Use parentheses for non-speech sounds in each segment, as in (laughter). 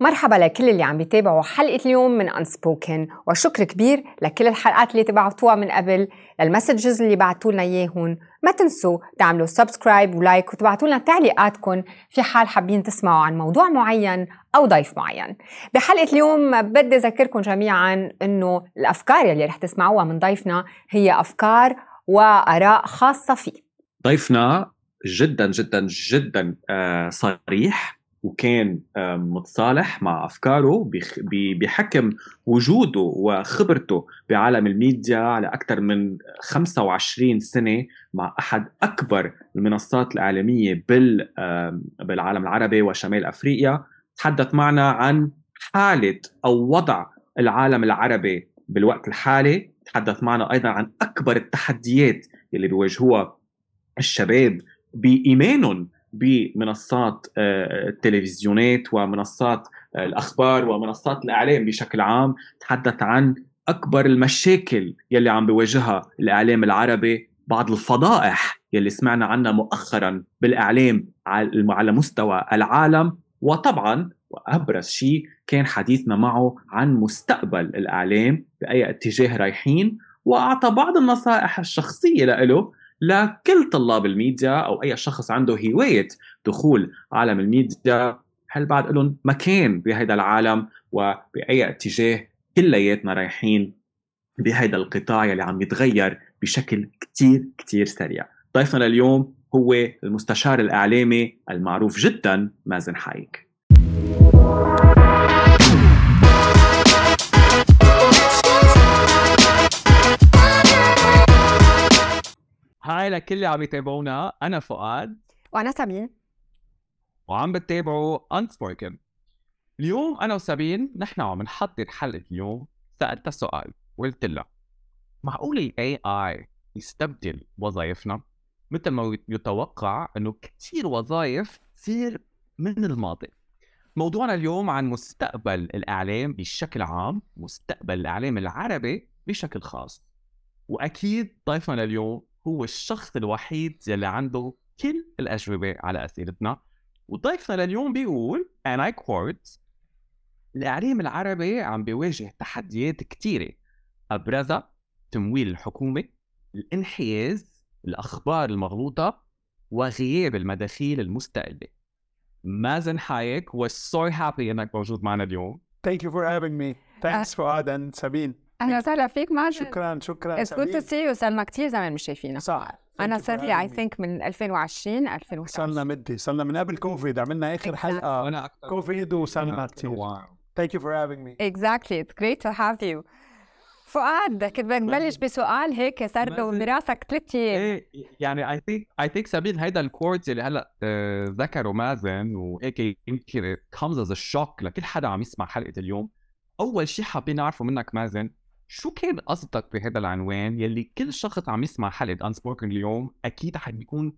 مرحبا لكل اللي عم بيتابعوا حلقة اليوم من Unspoken وشكر كبير لكل الحلقات اللي تبعتوها من قبل لل messages اللي بعتوا لنا اياهم ما تنسوا تعملوا subscribe و like وتبعتوا لنا تعليقاتكم في حال حابين تسمعوا عن موضوع معين أو ضيف معين. بحلقة اليوم بدي أذكركم جميعا أنه الأفكار اللي رح تسمعوها من ضيفنا هي أفكار وآراء خاصة فيه. ضيفنا جدا جدا جدا آه، صريح. وكان متصالح مع أفكاره بحكم وجوده وخبرته بعالم الميديا على أكثر من 25 سنة مع أحد أكبر المنصات الاعلاميه بالعالم العربي وشمال أفريقيا. تحدث معنا عن حالة أو وضع العالم العربي بالوقت الحالي. تحدث معنا أيضا عن أكبر التحديات اللي بيواجهوها الشباب بإيمانهم بمنصات آه، التلفزيونات ومنصات آه، الأخبار ومنصات الإعلام بشكل عام تحدث عن أكبر المشاكل يلي عم بيواجهها الإعلام العربي بعض الفضائح يلي سمعنا عنها مؤخرا بالإعلام على مستوى العالم. وطبعا وأبرز شيء كان حديثنا معه عن مستقبل الإعلام بأي اتجاه رايحين. وأعطى بعض النصائح الشخصية له لكل طلاب الميديا أو أي شخص عنده هواية دخول عالم الميديا هل بعد لهم مكان بهذا العالم وبأي اتجاه كلياتنا رايحين بهذا القطاع يلي عم يتغير بشكل كتير كتير سريع؟ ضيفنا لليوم هو المستشار الإعلامي المعروف جدا مازن حايك. هاي لكل اللي عم يتابعونا. أنا فؤاد. وأنا سابين وعم بتتابعوا Unspoken. اليوم أنا وسابين نحن عم نحضر حلقه اليوم. سالتها سؤال وقلت لها معقول الاي اي يستبدل وظائفنا؟ مثل ما يتوقع إنه كثير وظائف تصير من الماضي. موضوعنا اليوم عن مستقبل الإعلام بشكل عام مستقبل الإعلام العربي بشكل خاص. وأكيد ضيفنا لليوم هو الشخص الوحيد يلي عنده كل الأجوبة على أسئلتنا. وضيفنا لليوم بيقول and I quote الإعلام العربي عم بيواجه تحديات كتيرة أبرزها تمويل الحكومة الانحياز الأخبار المغلوطة وغياب المداخيل المستقلة. مازن حايك was so happy إنك موجود معنا اليوم. Thank you for having me. Thanks فؤاد and سابين أهلا وسهلا فيك مازن. شكرا شكرا it's good to see you صرنا كثير زمان مش شايفينك صح. أنا صار لي I think من 2020 2021 صرنا مدة صرنا من قبل كوفيد عملنا آخر حلقة. وأنا أكثر كوفيد وصرنا كثير thank you for having me exactly it's great to have you فؤاد كنت بدك نبلش بسؤال هيك صار له براسك ثلاث أيام. إيه يعني I think I think ال spell هيدا الكورد اللي هلا آه، ذكره مازن وهيك يمكن comes as shock لكل حدا عم يسمع حلقة اليوم. أول شيء حابين نعرفه منك مازن شو كان قصدك بهذا العنوان يلي كل شخص عم يسمع حلقة Unspoken اليوم أكيد حيكون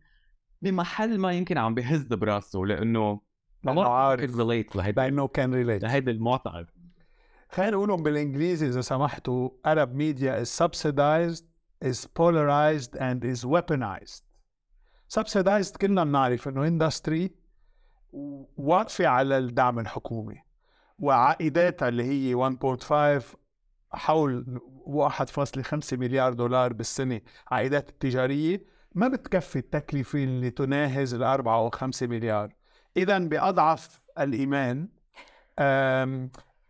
بمحل ما يمكن عم بهز براسه لأنه ما عارف. relate لهيدا لأنه كان relate لهيدا المعتقد خلينا نقولهم بالإنجليزي إذا سمحتوا. Arab media is subsidized is polarized and is weaponized. Subsidized كلنا بنعرف إنه industry واقفة على الدعم الحكومي. وعائداتها اللي هي 1.5 حول 1.5 مليار دولار بالسنة عائدات التجارية ما بتكفي التكلفة اللي تناهز الأربعة أو خمسة مليار. إذا بأضعف الإيمان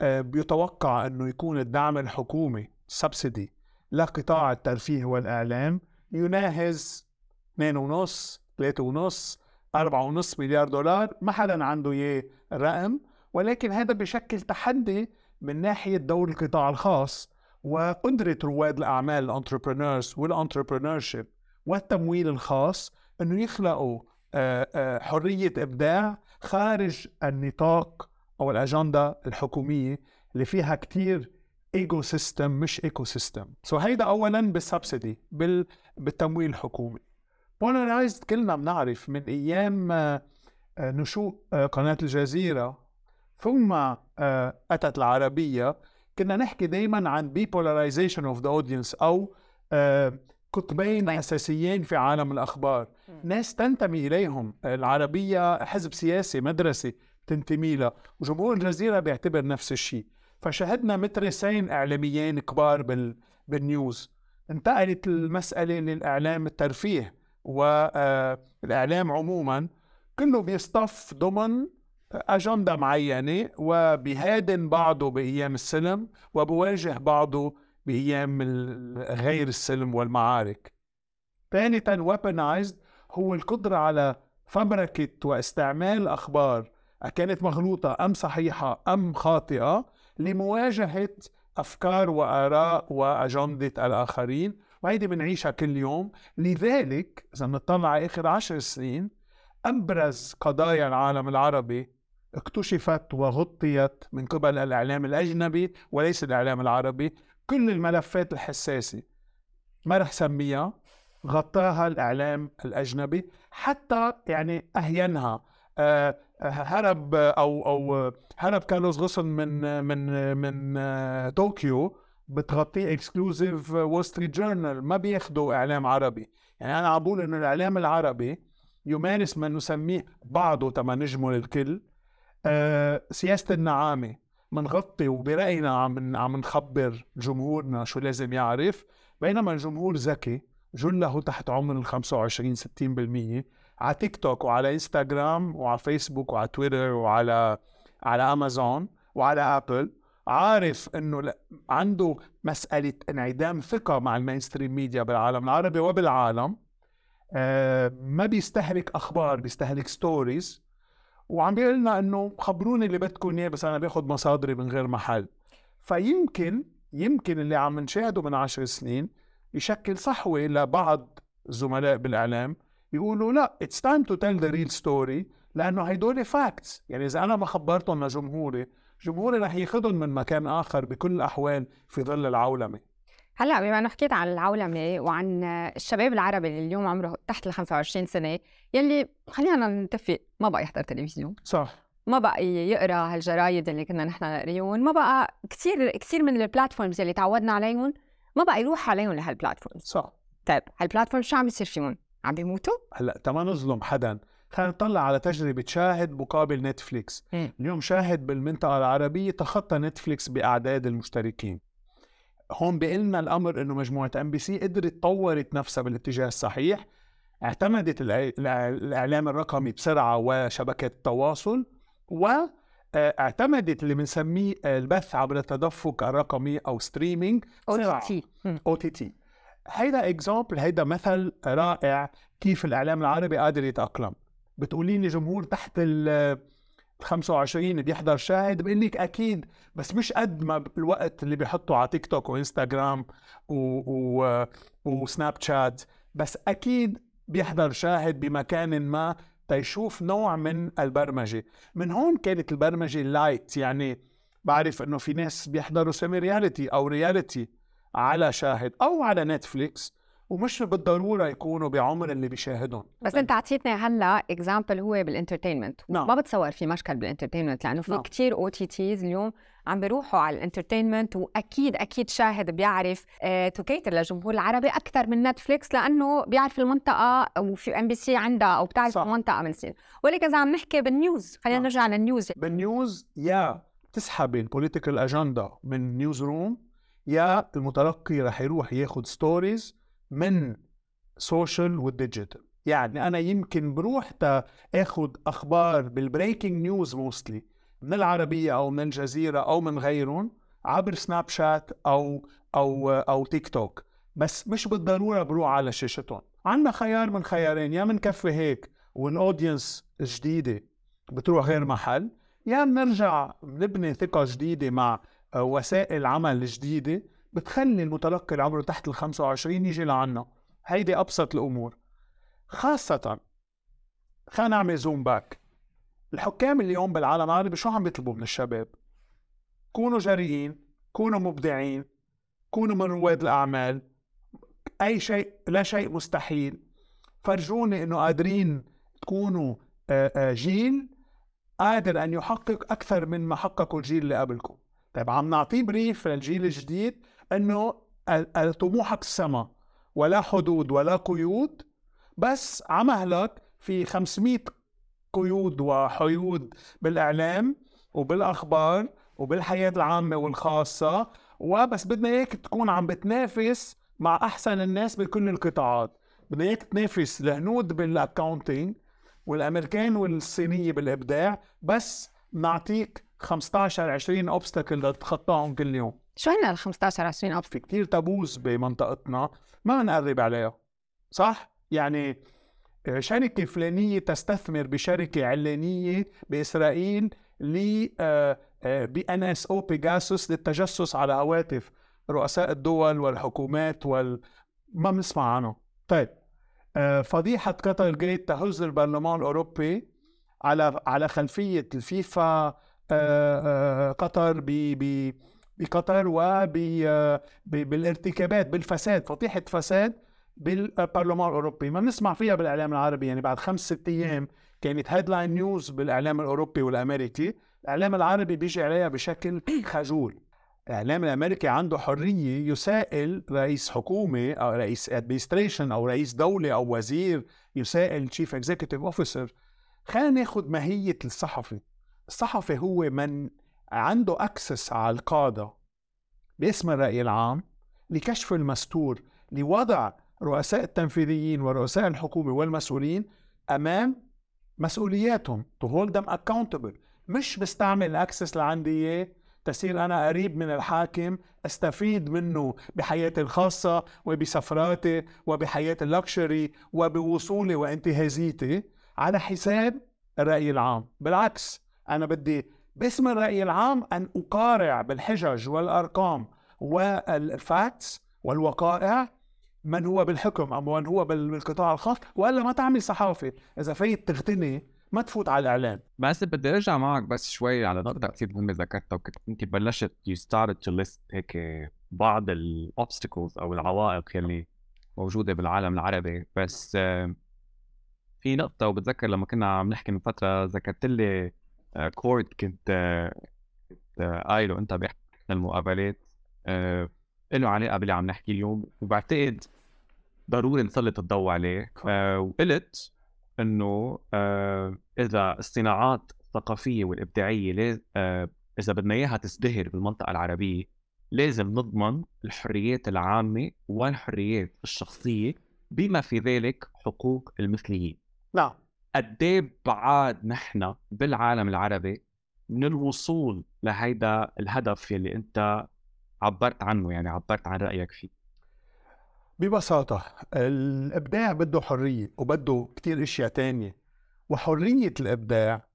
بيتوقع أنه يكون الدعم الحكومي سبسيدي لقطاع الترفيه والإعلام يناهز 2.5 3.5 4.5 مليار دولار. ما حدا عنده إياه رقم ولكن هذا بشكل تحدي من ناحية دور القطاع الخاص وقدرة رواد الأعمال ال entrepreneurs وال entrepreneurship والتمويل الخاص أنه يخلقوا آه، آه، حرية إبداع خارج النطاق أو الأجندة الحكومية اللي فيها كتير ego system مش ecosystem so هيدا اولا بال subsidy بال... بالتمويل الحكومي. بولارايزد كلنا بنعرف من أيام آه، نشوء قناة الجزيرة ثم آه، أتت العربية. كنا نحكي دايما عن bipolarization of the audience أو آه، قطبين أساسيين في عالم الأخبار. ناس تنتمي إليهم. العربية حزب سياسي مدرسي تنتمي لها وجمهور الجزيرة بيعتبر نفس الشيء. فشهدنا مترسين إعلاميين كبار بال... بالنيوز. انتقلت المسألة للإعلام الترفيه والإعلام عموما. كله بيصطف ضمن أجندة معينة وبيهادن بعضه بأيام السلم وبواجه بعضه بأيام غير السلم والمعارك. ثانيا weaponized هو القدرة على فبركة واستعمال أخبار كانت مغلوطة أم صحيحة أم خاطئة لمواجهة أفكار وآراء وأجندة الآخرين. وهيدي بنعيشها كل يوم. لذلك إذا نطلع على آخر عشر سنين أبرز قضايا العالم العربي اكتشفت وغطيت من قبل الإعلام الأجنبي وليس الإعلام العربي كل الملفات الحساسة. ما رح سميها؟ غطاها الإعلام الأجنبي حتى يعني أهينها. آه، هرب أو أو هرب كارلوس غصن من من من آه، طوكيو بتغطيه exclusive وول ستريت جورنال ما بياخذوا إعلام عربي. يعني أنا عم بقول إنه الإعلام العربي يمارس ما نسميه بعضه تما نعممه للكل آه سياسة النعامة. منغطي وراسنا عم عم نخبر جمهورنا شو لازم يعرف. بينما الجمهور ذكي جله تحت عمر ال 25 60% على تيك توك وعلى إنستغرام وعلى فيسبوك وعلى تويتر وعلى على أمازون وعلى آبل عارف إنه عنده مسألة انعدام ثقة مع ال mainstream media بالعالم العربي وبالعالم. آه ما بيستهلك أخبار بيستهلك stories وعم بيقول لنا إنه خبروني اللي بدكم إياه بس أنا بآخذ مصادري من غير محل. فيمكن يمكن اللي عم نشاهده من عشر سنين يشكل صحوة لبعض الزملاء بالإعلام يقولوا لا it's time to tell the real story لأنه هيدول facts يعني إذا أنا ما خبرتهم لجمهوري جمهوري رح ياخذهم من مكان آخر بكل الأحوال في ظل العولمة. هلأ بما إنه حكيت عن العولمة وعن الشباب العربي اللي اليوم عمره تحت ال 25 سنة يلي خلينا نتفق ما بقى يحضر تلفزيون. صح. ما بقى يقرأ هالجرايد اللي كنا نحن نقريهم ما بقى كثير كثير من ال platforms اللي تعودنا عليهم ما بقى يروح عليهم لهال platforms صح. طيب هال platforms شو عم بيصير فيهم؟ عم بيموتوا؟ هلأ تما نظلم حدا. خلينا نطلع على تجربة شاهد مقابل نتفليكس م. اليوم شاهد بالمنطقة العربية تخطى نتفليكس بأعداد المشتركين. هون بيقلنا الأمر إنه مجموعة ام بي سي قدرت طورت نفسها بالاتجاه الصحيح اعتمدت الإعلام الرقمي بسرعة وشبكة التواصل و اعتمدت اللي بنسميه البث عبر التدفق الرقمي أو streaming OTT. OTT. هيدا example هيدا مثل رائع كيف الإعلام العربي قادر يتأقلم. بتقولي لي جمهور تحت ال 25 بيحضر شاهد بقول لك أكيد بس مش قد ما الوقت اللي بيحطوا على تيك توك وانستغرام و... و... وسناب شات بس أكيد بيحضر شاهد بمكان ما تيشوف نوع من البرمجة. من هون كانت البرمجة light يعني بعرف إنه في ناس بيحضروا semi reality أو reality على شاهد أو على نتفليكس ومش بالضرورة يكونوا بعمر اللي بيشاهدهم بس انت اعطيتنا هلا example هو بال entertainment نعم. ما بتصور في مشكل بال entertainment لأنه في نعم. كثير OTTs اليوم عم بيروحوا على ال entertainment وأكيد أكيد شاهد بيعرف to cater للجمهور العربي أكثر من نتفليكس لأنه بيعرف المنطقة وفي ام بي سي عندها أو بتعرف صح. المنطقة من سنين ولكن إذا عم نحكي بال news خلينا نعم. نرجع لل news بال news يا تسحبي ال political agenda من newsroom يا المتلقي رح يروح ياخذ stories من social وال digital يعني أنا يمكن بروح تا اخذ أخبار بال breaking news mostly من العربية أو من الجزيرة أو من غيرهم عبر سناب شات أو أو أو تيك توك بس مش بالضرورة بروح على شاشتهم. عندنا خيار من خيارين يا منكفي هيك وال audience جديدة بتروح غير محل يا بنرجع بنبني ثقة جديدة مع وسائل عمل جديدة بتخلي المتلقي اللي عمره تحت ال 25 يجي لعنا. هيدي أبسط الأمور. خاصة خلينا نعمل zoom back. الحكام اليوم بالعالم العربي شو عم بيطلبوا من الشباب؟ كونوا جريئين كونوا مبدعين كونوا من رواد الأعمال. أي شيء لا شيء مستحيل. فرجوني إنه قادرين تكونوا آه، آه، جيل قادر أن يحقق أكثر من ما حققه الجيل اللي قبلكم. طيب عم نعطيه بريف للجيل الجديد. إنه طموحك السما ولا حدود ولا قيود بس عمهلك في 500 قيود وحيود بالإعلام وبالأخبار وبالحياة العامة والخاصة وبس بدنا إياك تكون عم بتنافس مع أحسن الناس بكل القطاعات. بدنا إياك تنافس الهنود بال accounting والأمريكان والصينية بالإبداع بس نعطيك 15 20 obstacle لتتخطاهم كل يوم. شو هن ال 15 20 أبس في كتير taboos بمنطقتنا ما نقرب عليها صح؟ يعني آه، شركة فلانية تستثمر بشركة علانية بإسرائيل ل بي NSO بيجاسوس للتجسس على هواتف رؤساء الدول والحكومات وال ما بنسمع عنه طيب آه، فضيحة قطر جيت تهز البرلمان الأوروبي على على خلفية الفيفا آه، آه، قطر ب بقطر وبالارتكابات بالفساد فضيحة فساد بالبرلمان الأوروبي. ما بنسمع فيها بالإعلام العربي يعني بعد خمس ست أيام كانت headline news بالإعلام الأوروبي والأمريكي. الإعلام العربي بيجي عليها بشكل خجول. الإعلام الأمريكي عنده حرية يسائل رئيس حكومة أو رئيس administration أو رئيس دولة أو وزير يسائل chief executive officer خلينا ناخذ ماهية الصحفي. الصحفي هو من عنده access على القادة باسم الرأي العام لكشف المستور لوضع رؤساء التنفيذيين ورؤساء الحكومة والمسؤولين أمام مسؤولياتهم to hold them accountable. مش بستعمل الاكسس اللي عندي إياه تصير أنا قريب من الحاكم أستفيد منه بحياتي الخاصة وبسفراتي وبحياه اللكشري وبوصولي وانتهازيتي على حساب الرأي العام. بالعكس أنا بدي باسم الرأي العام أن أقارع بالحجج والأرقام وال facts والوقائع من هو بالحكم أو من هو بالقطاع الخاص وإلا ما تعمل صحافة. إذا فايت تغتني ما تفوت على الاعلام بس بدي ارجع معك بس شوي على نقطة كثير مهمة ذكرتها وكنت انت بلشت you started to list هيك بعض ال obstacles أو العوائق يلي موجودة بالعالم العربي. بس في نقطة وبتذكر لما كنا عم نحكي من فترة ذكرت لي كورد كنت آه، كنت آه، قايله انت باحدى المقابلات له علاقة باللي عم نحكي اليوم وبعتقد ضروري نسلط الضوء عليه وقلت انه آه إذا الصناعات الثقافية والإبداعية لاز... آه إذا بدنا إياها تزدهر بالمنطقة العربية لازم نضمن الحريات العامة والحريات الشخصية بما في ذلك حقوق المثليين. نعم. قد إيه بعاد نحن بالعالم العربي من الوصول لهيدا الهدف يلي انت عبرت عنه يعني عبرت عن رأيك فيه؟ ببساطة الإبداع بده حرية وبده كتير أشياء تانية وحرية الإبداع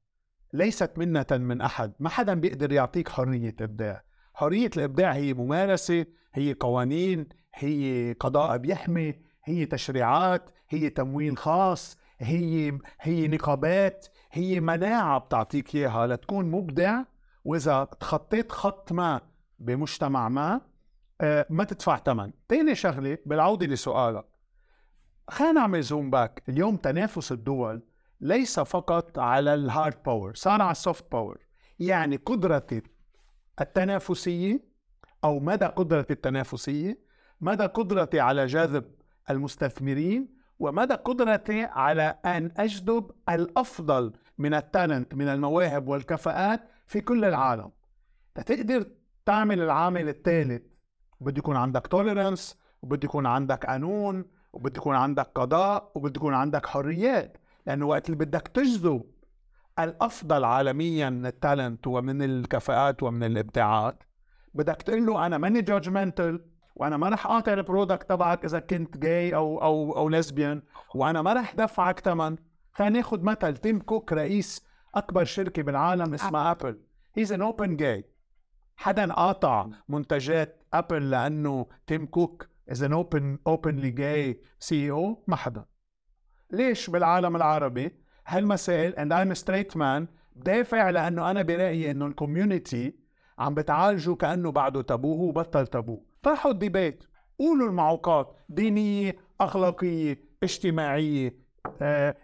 ليست منة من أحد ما حدا بيقدر يعطيك حرية إبداع. حرية الإبداع هي ممارسة هي قوانين هي قضاء بيحمي هي تشريعات هي تمويل خاص. هي هي نقابات هي مناعة بتعطيك إياها لتكون مبدع وإذا تخطيت خط ما بمجتمع ما آه، ما تدفع ثمن تاني شغلة بالعودة لسؤالك. خلينا نعمل zoom back. اليوم تنافس الدول ليس فقط على ال hard power صار على ال soft power. يعني قدرة التنافسية أو مدى قدرة التنافسية مدى قدرتي على جذب المستثمرين ومدى قدرتي على أن أجذب الأفضل من ال talent من المواهب والكفاءات في كل العالم. تقدر تعمل العامل الثالث بده يكون عندك tolerance وبده يكون عندك قانون وبده يكون عندك قضاء وبده يكون عندك حريات. لأنه وقت اللي بدك تجذب الأفضل عالميا من ال talent ومن الكفاءات ومن الابداعات بدك تقول له أنا ماني judgmental وأنا ما رح اقاطع ال product تبعك إذا كنت gay أو أو أو lesbian وأنا ما رح دفعك ثمن خلينا ناخذ مثل تيم كوك رئيس أكبر شركة بالعالم اسمها Apple he's an open gay حدا قاطع منتجات ابل لأنه تيم كوك is an open openly gay CEO ما حدا. ليش بالعالم العربي؟ هالمسائل and I'm straight man بدافع لأنه أنا برأيي إنه ال community عم بتعالجوا كأنه بعده تابوه وبطل تابوه. طرحوا ال debate قولوا المعوقات دينيه اخلاقيه اجتماعيه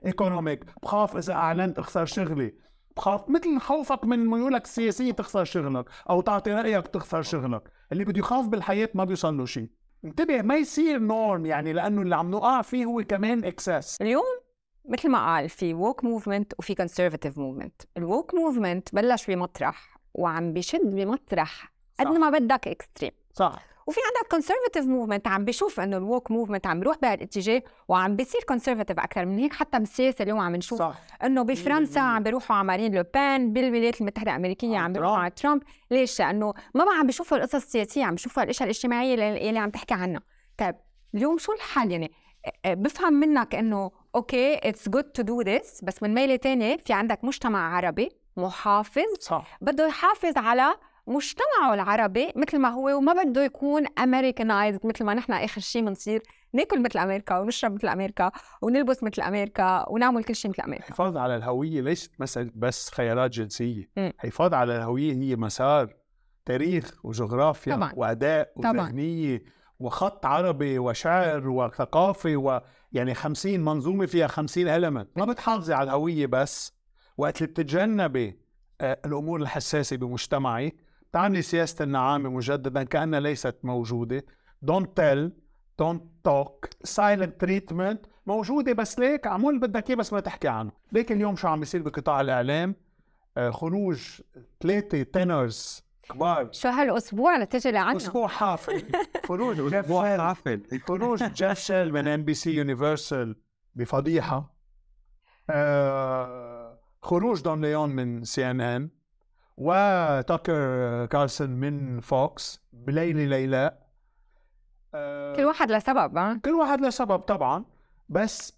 economic بخاف إذا أعلنت اخسر شغلي. بخاف مثل خوفك من ميولك السياسية تخسر شغلك أو تعطي رأيك تخسر شغلك. اللي بده يخاف بالحياة ما بيوصل له شيء انتبه ما يصير norm يعني لأنه اللي عم نقع فيه هو كمان excess اليوم مثل ما قال في woke movement وفي conservative movement ال woke movement بلش بمطرح وعم بيشد بمطرح قد. ما بدك extreme صح. وفي عندك conservative movement عم بيشوف إنه ال woke movement عم بيروح بهالاتجاه وعم بيصير conservative أكثر من هيك حتى بالسياسة اليوم عم نشوف صح إنه بفرنسا. عم بيروحوا على مارين لوبان بالولايات المتحدة الأمريكية عم بيروحوا. على ترامب ليش؟ لأنه ما بقى عم بيشوفوا القصص السياسية عم بيشوفوا الإشياء الاجتماعية اللي اللي عم تحكي عنها طيب اليوم شو الحل يعني بفهم منك إنه okay it's good to do this بس من ميلة تانية في عندك مجتمع عربي محافظ صح بده يحافظ على مجتمعه العربي مثل ما هو وما بده يكون Americanized مثل ما نحن آخر شيء بنصير ناكل مثل أمريكا ونشرب مثل أمريكا ونلبس مثل أمريكا ونعمل كل شيء مثل أمريكا الحفاظ على الهوية ليست مسألة بس خيارات جنسية مم. الحفاظ على الهوية هي مسار تاريخ وجغرافيا طبعاً. وأداء طبعاً. وذهنية وخط عربي وشعر وثقافة ويعني خمسين منظومة فيها خمسين إلمنت ما بتحافظي على الهوية بس وقت اللي بتتجنبي آه، الأمور الحساسة بمجتمعك تعملي سياسة النعامة مجددا كأنها ليست موجودة. Don't tell don't talk silent treatment موجودة بس ليك اعمل اللي بدك إياه بس ما تحكي عنه. ليك اليوم شو عم بيصير بقطاع الإعلام؟ آه، خروج ثلاثة tenors كبار. شو هالأسبوع لتجي لعنا أسبوع حافل. (laughs) خروج جيف حافل. خروج جيف شيل من NBC Universal بفضيحة. آه خروج دون ليمون من CNN وتاكر كارلسون من فوكس بليلة ليلاء آه كل واحد لسبب ها؟ كل واحد له سبب طبعا. بس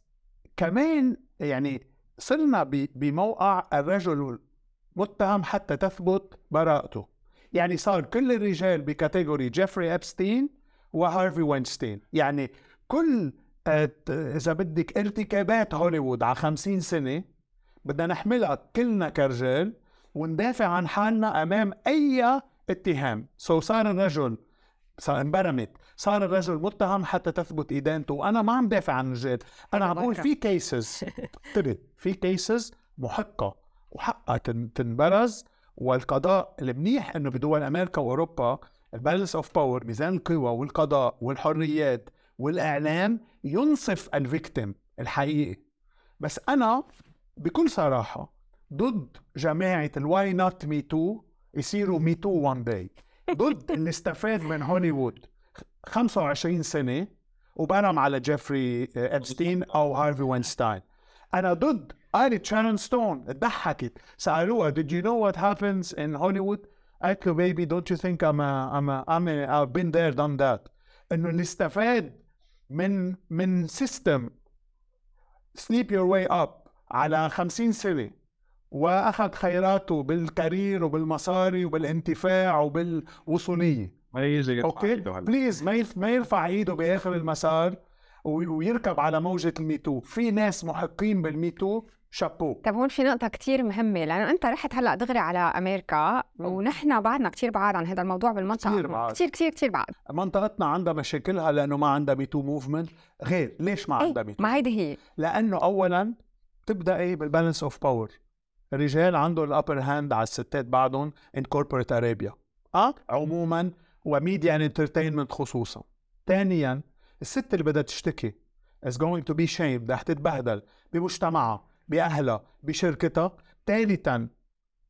كمان يعني صرنا ب- بموقع الرجل متهم حتى تثبت براءته. يعني صار كل الرجال ب category جيفري إبستين وهارفي وينستين. يعني كل آه، إذا بدك ارتكابات هوليوود على 50 سنة بدنا نحملها كلنا كرجال. وندافع عن حالنا أمام أي اتهام. سو صار الرجل صارت انبرمت صار الرجل متهم حتى تثبت ادانته وأنا ما عم دافع عن الرجال أنا عم بقول في cases في cases محقة وحقها تن- تنبرز. والقضاء المنيح إنه بدول أمريكا وأوروبا ال balance of power ميزان القوى والقضاء والحريات والإعلام ينصف ال victim الحقيقي. بس أنا بكل صراحة ضد جماعة ال why not me too يصيروا me too one day ضد (laughs) اللي استفاد من هوليوود 25 سنة وبرم على جيفري إبستين أو هارفي وينستاين. أنا ضد قالت شارون ستون ضحكت سألوها did you know what happens in Hollywood قالت له baby don't you think I'm a, I'm a, I'm a, I've been there done that. إنه اللي استفاد من من سيستم sleep your way up على 50 سنة. وأخذ خيراته بال career وبالمصاري وبالانتفاع وبالوصولية. ما يجي يرفع okay. please ما ما يرفع إيده بآخر المسار وي- ويركب على موجة ال MeToo في ناس محقين بال MeToo chapeau. طب هون في نقطة كتير مهمة لأنه أنت رحت هلأ دغري على أمريكا ونحن بعدنا كتير بعاد عن هذا الموضوع بالمنطقة. كتير بعاد. كتير كتير كتير بعد منطقتنا عندها مشاكلها لأنه ما عندها MeToo movement غير ليش ما عندها إيه MeToo ما هيدي هي. لأنه اولا تبدأ إيه؟ بال balance of power الرجال عندهم ال upper hand على الستات بعدهم in corporate Arabia آه عموما و media entertainment خصوصا. ثانيا الست اللي بدها تشتكي is going to be shamed رح تتبهدل بمجتمعها بأهلها بشركتها. ثالثا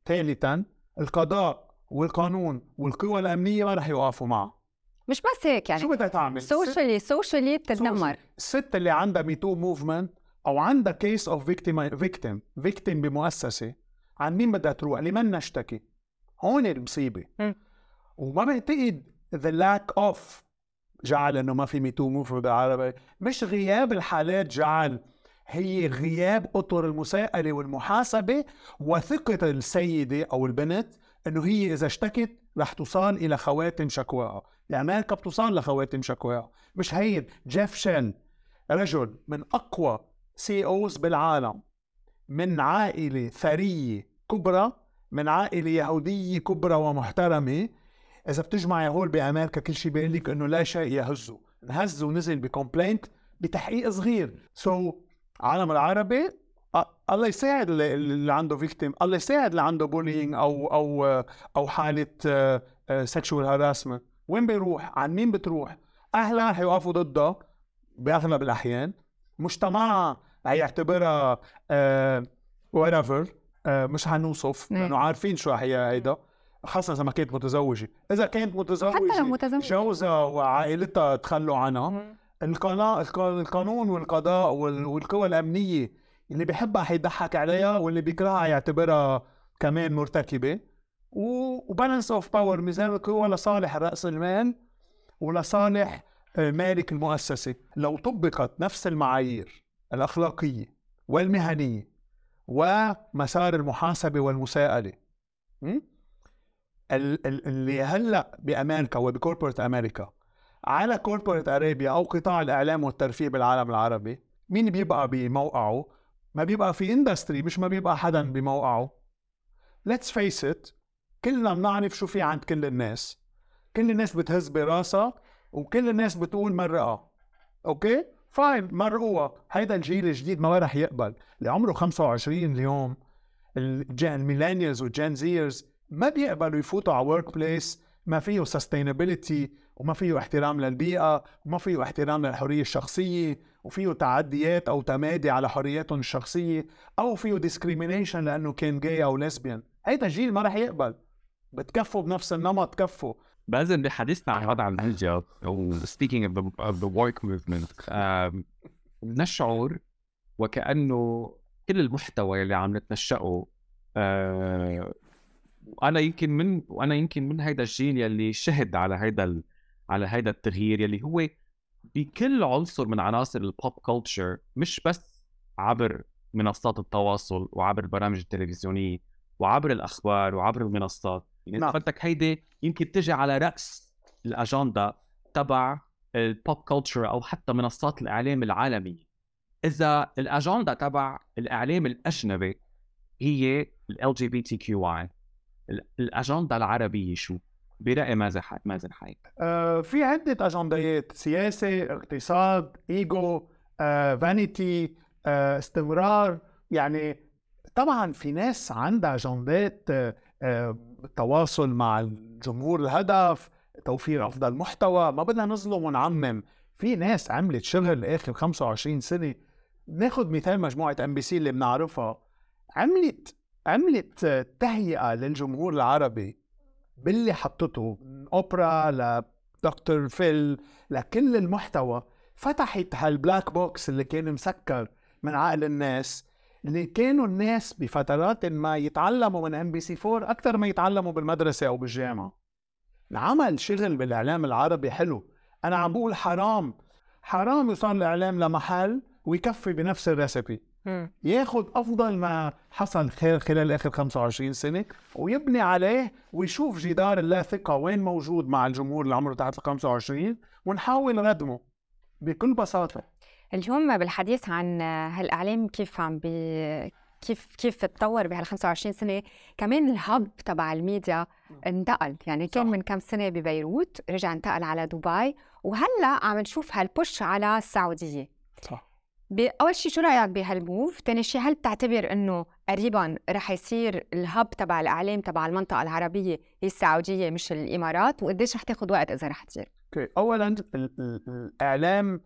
ثالثا القضاء والقانون والقوى الأمنية ما رح يوقفوا معها. مش بس هيك شو يعني بدها تعمل؟ socially socially بتتدمر الست اللي عندها MeToo movement أو عندها case of victim victim victim بمؤسسة عن مين بدها تروح؟ لمن نشتكي؟ هون المصيبة. وما بعتقد the lack of جعل إنه ما في MeToo movement بالعربي مش غياب الحالات جعل هي غياب أطر المساءلة والمحاسبة وثقة السيدة أو البنت إنه هي إذا اشتكت رح توصل إلى خواتم شكواها، لامريكا بتوصل لخواتم شكواها، مش هين جيف شين رجل من أقوى سي اوز بالعالم. من عائلة ثرية كبرى من عائلة يهودية كبرى ومحترمة. إذا بتجمعي هول بأمريكا كل شيء بيقول لك إنه لا شيء يهزه. انهز ونزل بكومبلينت بتحقيق صغير. سو so, العالم العربي الله يساعد اللي, عنده victim الله يساعد اللي عنده bullying أو أو أو حالة sexual harassment وين بيروح؟ عن مين بتروح؟ أهلها حيوقفوا ضدها باغلب الاحيان مجتمعها هيعتبرها آه whatever آه مش حنوصف نعم. لأنه عارفين شو هي هيدا خاصة إذا ما كانت متزوجة، إذا كانت متزوجة حتى لو متزوجة. جوزها وعائلتها تخلوا عنها. القضاء القانون والقضاء وال- والقوى الأمنية اللي بيحبها حيضحك عليها واللي بيكرهها يعتبرها كمان مرتكبة. و balance of power ميزان القوى لصالح رأس المال ولصالح مالك المؤسسة لو طبقت نفس المعايير الأخلاقية والمهنية ومسار المحاسبة والمساءلة اللي هلأ بأمريكا وب corporate America على corporate Arabia أو قطاع الإعلام والترفيه بالعالم العربي مين بيبقى بموقعه؟ ما بيبقى في industry مش ما بيبقى حدا بموقعه. let's face it كلنا بنعرف شو في عند كل الناس. كل الناس بتهز براسها وكل الناس بتقول مرقها okay؟ fine مرقوها هيدا الجيل الجديد ما رح يقبل. اللي عمره 25 اليوم ال millennials وال Gen Zers ما بيقبلوا يفوتوا على workplace ما فيه sustainability وما فيه احترام للبيئة وما فيه احترام للحرية الشخصية وفيه تعديات أو تمادي على حرياتهم الشخصية أو فيه discrimination لأنه كان gay أو lesbian هيدا الجيل ما رح يقبل. بتكفوا بنفس النمط كفوا. بازل بحديثنا عن وضع الهجرة أو speaking of the, of the woke movement. (laughs) um, نشعر وكأنه كل المحتوى اللي عم نتنشأه آه، أنا يمكن من وأنا يمكن من هيدا الجيل يلي شهد على هيدا ال... على هيدا التغيير يلي هو بكل عنصر من عناصر ال pop culture مش بس عبر منصات التواصل وعبر البرامج التلفزيونية وعبر الأخبار وعبر المنصات. يعني نعم. قلتك هيدي يمكن تجي على رأس الأجندة تبع ال pop culture أو حتى منصات الإعلام العالمية إذا الأجندة تبع الإعلام الأجنبي هي ال LGBTQI ال- الأجندة العربية شو؟ برأي مازن حايك مازن حايك آه، في عدة أجندات سياسة اقتصاد إيجو آه، vanity آه، استمرار يعني طبعا في ناس عندها أجندات آه، آه، مع الجمهور الهدف توفير أفضل محتوى ما بدنا نظلم ونعمم. في ناس عملت شغل آخر 25 سنة. ناخد مثال مجموعة ام بي سي اللي بنعرفها. عملت عملت تهيئة للجمهور العربي باللي حطته من أوبرا لدكتور فيل لكل المحتوى. فتحت هال black box اللي كان مسكر من عقل الناس. كانوا الناس بفترات ما يتعلموا من ام بي سي 4 أكثر ما يتعلموا بالمدرسة أو بالجامعة. العمل شغل بالإعلام العربي حلو. أنا عم بقول حرام. حرام يوصل الإعلام لمحل ويكفي بنفس ال recipe مم. ياخد أفضل ما حصل خلال خلال آخر 25 سنة ويبني عليه ويشوف جدار اللا ثقة وين موجود مع الجمهور اللي عمره تحت ال 25 ونحاول ردمه بكل بساطة. اليوم بالحديث عن هالإعلام كيف عم بي كيف كيف تطور بهال 25 سنة. كمان الهب تبع الميديا انتقل يعني كان. من كم سنة ببيروت رجع انتقل على دبي. وهلأ عم نشوف هالبوش على السعودية. صح. أول شيء شو رأيك بهالموف ثاني شيء هل بتعتبر إنه قريبا رح يصير الهب تبع الإعلام تبع المنطقة العربية هي السعودية مش الإمارات؟ وقديش رح تاخذ وقت إذا رح تصير؟ okay اولا ال- ال- الإعلام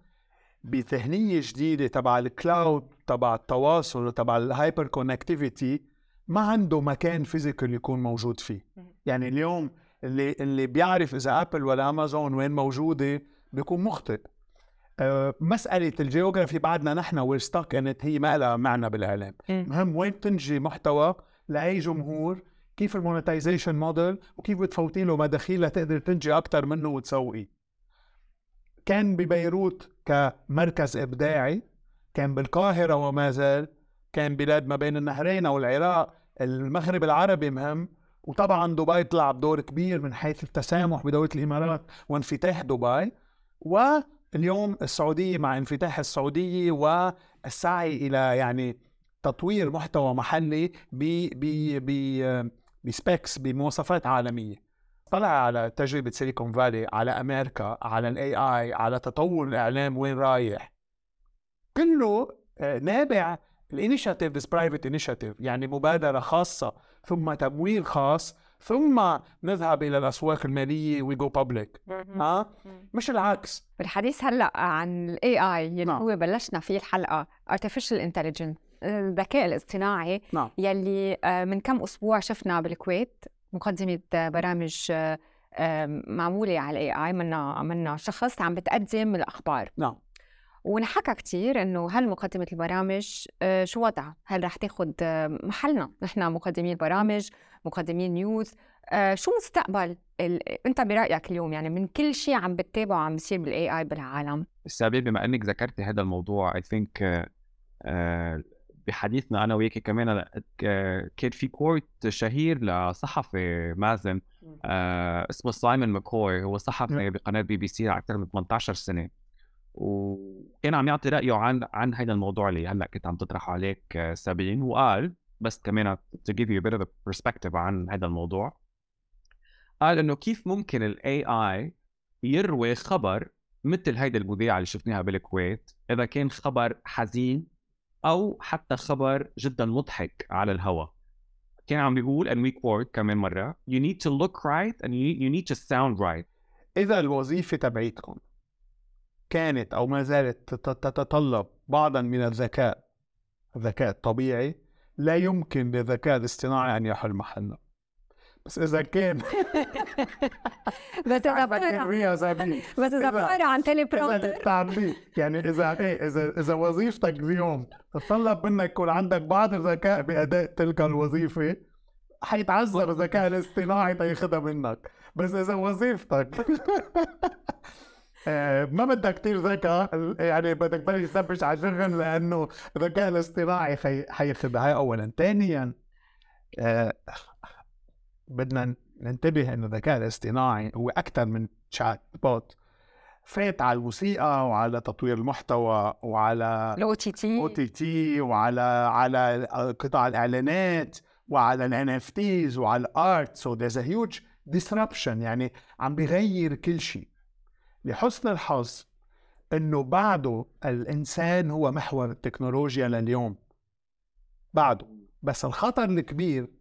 بذهنيه جديدة تبع ال cloud تبع التواصل وتبع ال hyper connectivity ما عنده مكان physical يكون موجود فيه. يعني اليوم اللي اللي بيعرف إذا ابل ولا امازون وين موجودة بيكون مخطئ أه مسألة ال geography بعدنا نحن where's stock انت هي ما لها معنى بالإعلام، مهم وين تنتجي محتوى لأي جمهور، كيف ال monetization model وكيف بتفوتي له مداخيل لتقدر تنتجي أكثر منه وتسوقي. كان ببيروت كمركز إبداعي، كان بالقاهرة وما زال، كان بلاد ما بين النهرين أو العراق، المغرب العربي مهم، وطبعا دبي طلع بدور كبير من حيث التسامح بدولة الإمارات وانفتاح دبي، واليوم السعودية مع انفتاح السعودية والسعي إلى يعني تطوير محتوى محلي ب specs بمواصفات عالمية. طلع على تجربة سيليكون فالي على أمريكا على ال AI على تطور الإعلام وين رايح؟ كله آه، نابع ال initiative this private initiative يعني مبادرة خاصة ثم تمويل خاص ثم نذهب إلى الأسواق المالية we go public ها؟ مش العكس. بالحديث هلأ عن ال AI يلي نعم. هو بلشنا فيه الحلقة artificial intelligence الذكاء الاصطناعي نعم. يلي آه، من كم أسبوع شفنا بالكويت مقدمة آه، برامج آه، آه، معمولة على ال AI منا منا شخص عم بتقدم الأخبار. نعم. ونحكى كتير إنه هل مقدمة البرامج آه، شو وضعها؟ هل رح تاخذ محلنا؟ نحن مقدمين البرامج مقدمين news آه، شو مستقبل ال... أنت برأيك اليوم؟ يعني من كل شيء عم بتتابعه عم بيصير بال AI بالعالم. السبب بما إنك ذكرتي هذا الموضوع I think بحديثنا أنا وياك كمان كان في quote شهير لصحفي مازن آه، اسمه سايمون ماكوي هو صحفي بقناة بي بي سي أكثر من 18 سنة. وكان عم يعطي رأيه عن عن هذا الموضوع اللي هلأ كنت عم تطرحه عليك سابين وقال بس كمان to give you a bit of a perspective عن هذا الموضوع قال إنه كيف ممكن الاي اي يروي خبر مثل هيدا المذيعة اللي شفناها بالكويت إذا كان خبر حزين أو حتى خبر جدا مضحك على الهواء كان عم بيقول and we quote كمان مرة you need to look right and you, need to sound right. إذا الوظيفة تبعيتكم كانت أو ما زالت تت- تتطلب بعضا من الذكاء الذكاء الطبيعي لا يمكن للذكاء الاصطناعي أن يحل محلنا بس اذا كان بس اذا بتقرا بس اذا بتقرا عن تيلي برومتر يعني اذا إيه اذا اذا وظيفتك اليوم تتطلب منك يكون عندك بعض الذكاء باداء تلك الوظيفه حيتعذر الذكاء الاصطناعي تياخدها منك بس اذا وظيفتك آه، ما بدك كتير ذكاء يعني بدك تبلش تثبش على شغل لأنه الذكاء الاصطناعي هاي اولا ثانيا آه، بدنا ننتبه إنه الذكاء الاصطناعي هو أكثر من chatbot فات على الموسيقى وعلى تطوير المحتوى وعلى ال OT OTTT وعلى على قطع الإعلانات وعلى ال NFTs وعلى ال art so there's a huge disruption يعني عم بغير كل شيء. لحسن الحظ إنه بعده الإنسان هو محور التكنولوجيا لليوم. بعده. بس الخطر الكبير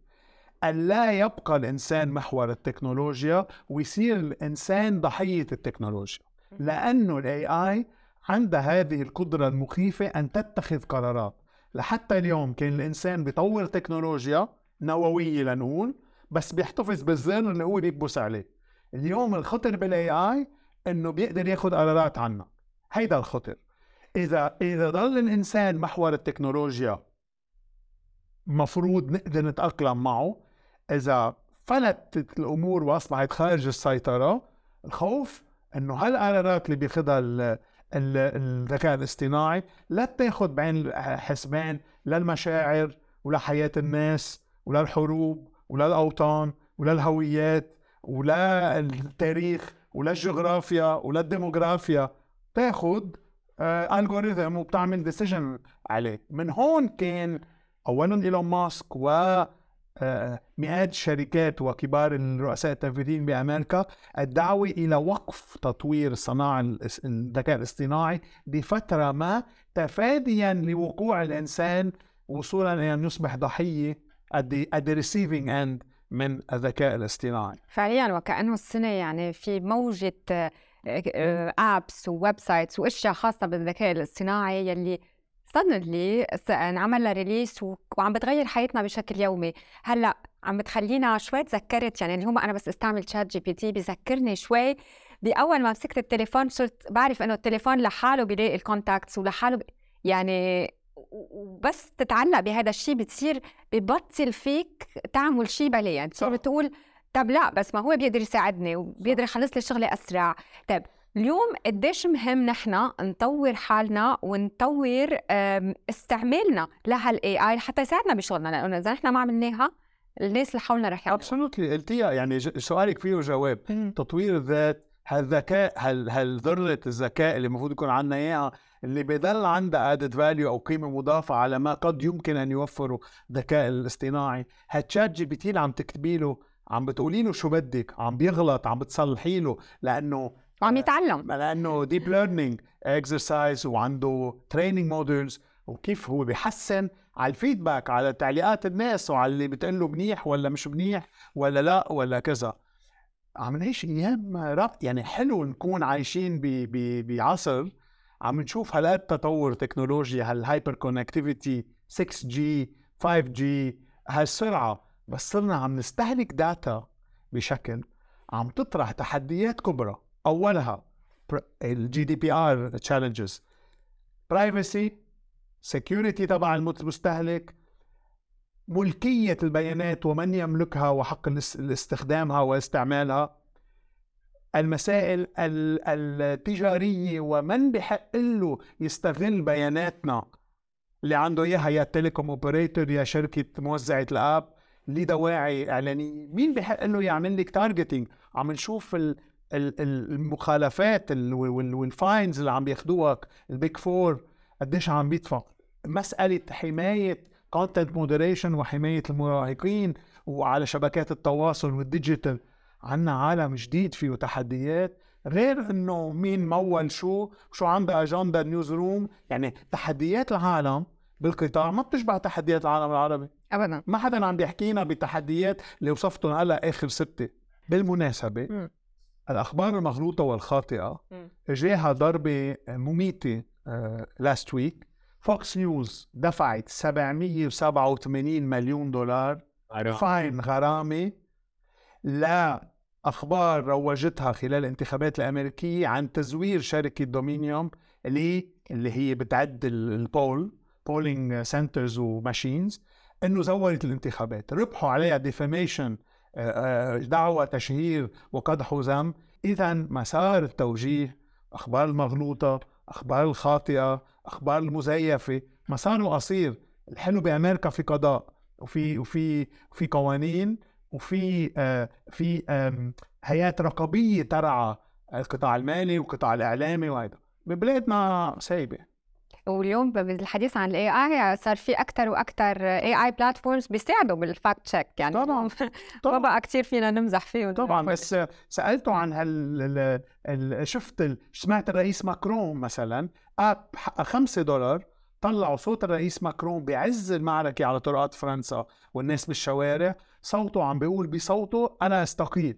أن لا يبقى الإنسان محور التكنولوجيا ويصير الإنسان ضحية التكنولوجيا. لأنه ال AI عندها هذه القدرة المخيفة أن تتخذ قرارات. لحتى اليوم كان الإنسان بيطور تكنولوجيا نووية لنقول بس بيحتفظ بالزر اللي هو بيكبس عليه. اليوم الخطر بالاي اي إنه بيقدر ياخذ قرارات عنك هيدا الخطر. إذا إذا ضل الإنسان محور التكنولوجيا مفروض نقدر نتأقلم معه إذا فلتت الأمور وأصبحت خارج السيطرة الخوف إنه هالقرارات اللي بياخذها ال- ال- الذكاء الاصطناعي لا تاخذ بعين الحسبان لا المشاعر ولا حياه الناس ولا الحروب ولا الاوطان ولا الهويات ولا التاريخ ولا تاخذ آه وبتعمل ديسيجن عليه. من هون كان اولا إيلون ماسك و آه، مئات الشركات وكبار الرؤساء التنفيذيين بأمريكا الدعوة إلى وقف تطوير صناعه الذكاء الاصطناعي لفترة ما تفاديا لوقوع الإنسان وصولا إلى أن يصبح ضحية at the, end من الذكاء الاصطناعي. فعليا وكأنه السنة يعني في موجة apps و websites وأشياء خاصة بالذكاء الاصطناعي يلي suddenly انعمل release وعم بتغير حياتنا بشكل يومي. هلأ عم بتخلينا شوي تذكرت يعني اليوم أنا بس استعمل تشات جي بي تي بذكرني شوي. باول ما مسكت التليفون صرت بعرف إنه التليفون لحاله بيلاقي ال contacts ولحاله ب... يعني وبس تتعلق بهذا الشيء بتصير ببطل فيك تعمل شيء بلا يعني بتصير. بتقول طب لا بس ما هو بيقدر يساعدني وبيقدر يخلص لي شغلي أسرع. طيب اليوم قديش مهم نحن نطور حالنا ونطور استعمالنا لهال AI حتى يساعدنا بشغلنا لأنه إذا نحن ما عملناها الناس اللي حولنا رح يعملوا. absolutely قلتيها يعني سؤالك فيه جواب تطوير الذات هالذكاء هال هالذرة الذكاء اللي المفروض يكون عندنا إياها اللي بيضل عندها added value أو قيمة مضافة على ما قد يمكن أن يوفره الذكاء الاصطناعي؟ هالتشات جي بي تي اللي عم تكتبي له عم بتقولي له شو بدك عم بيغلط عم بتصلحي له لأنه وعم يتعلم. لأنه deep learning exercise وعنده training models وكيف هو بيحسن على ال feedback على تعليقات الناس وعلى اللي بتقول له منيح ولا مش منيح ولا لا ولا كذا. عم نعيش أيام رأ يعني حلو نكون عايشين. بعصر. عم نشوف هالقد تطور تكنولوجيا هال hyper connectivity 6G 5G هالسرعة. بس صرنا عم نستهلك data بشكل عم تطرح تحديات كبرى. أولها ال GDPR challenges privacy security تبع المستهلك ملكية البيانات ومن يملكها وحق استخدامها واستعمالها المسائل التجارية ومن بحق له يستغل بياناتنا اللي عنده إياها يا telecom operator يا شركة موزعة ال app لدواعي إعلانية. مين بحق له يعمل لك targeting عم نشوف المخالفات وال fines اللي عم بياخدوها ال Big Four قديش عم بيدفع؟ مسألة حماية content moderation وحماية المراهقين وعلى شبكات التواصل وال digital عنا عالم جديد فيه تحديات. غير إنه مين مول شو شو عنده اجندا newsroom يعني تحديات العالم بالقطاع ما بتشبه تحديات العالم العربي. ابدا. ما حدا عم بيحكينا بتحديات اللي وصفتهم هلأ آخر ستة. بالمناسبة م. الأخبار المغلوطة والخاطئة إجاها ضربة مميتة last week Fox News دفعت 787 مليون دولار fine غرامة لا أخبار روجتها خلال الانتخابات الأمريكية عن تزوير شركة Dominion اللي اللي هي بتعد ال poll polling centers و machines إنه زورت الانتخابات. ربحوا عليها ديفاميشن آه، آه، دعوة تشهير وقدح ذم اذا مسار التوجيه أخبار المغلوطة أخبار الخاطئة أخبار المزيفة مساره قصير الحلو بأمريكا في قضاء وفي وفي في قوانين وفي آه في آه هيئات رقابية ترعى القطاع المالي والقطاع الإعلامي وهذا ببلادنا سايبة. واليوم بالحديث عن ال AI صار في أكثر وأكثر AI platforms بيساعدوا بال fact check يعني طبعا (laughs) ما بقى كثير فينا نمزح فيهم. طبعا (laughs) بس سألته عن هال شفت سمعت الرئيس ماكرون مثلا app حقها 5 دولار طلعوا صوت الرئيس ماكرون بعز المعركة على طرقات فرنسا والناس بالشوارع صوته عم بيقول بصوته أنا أستقيل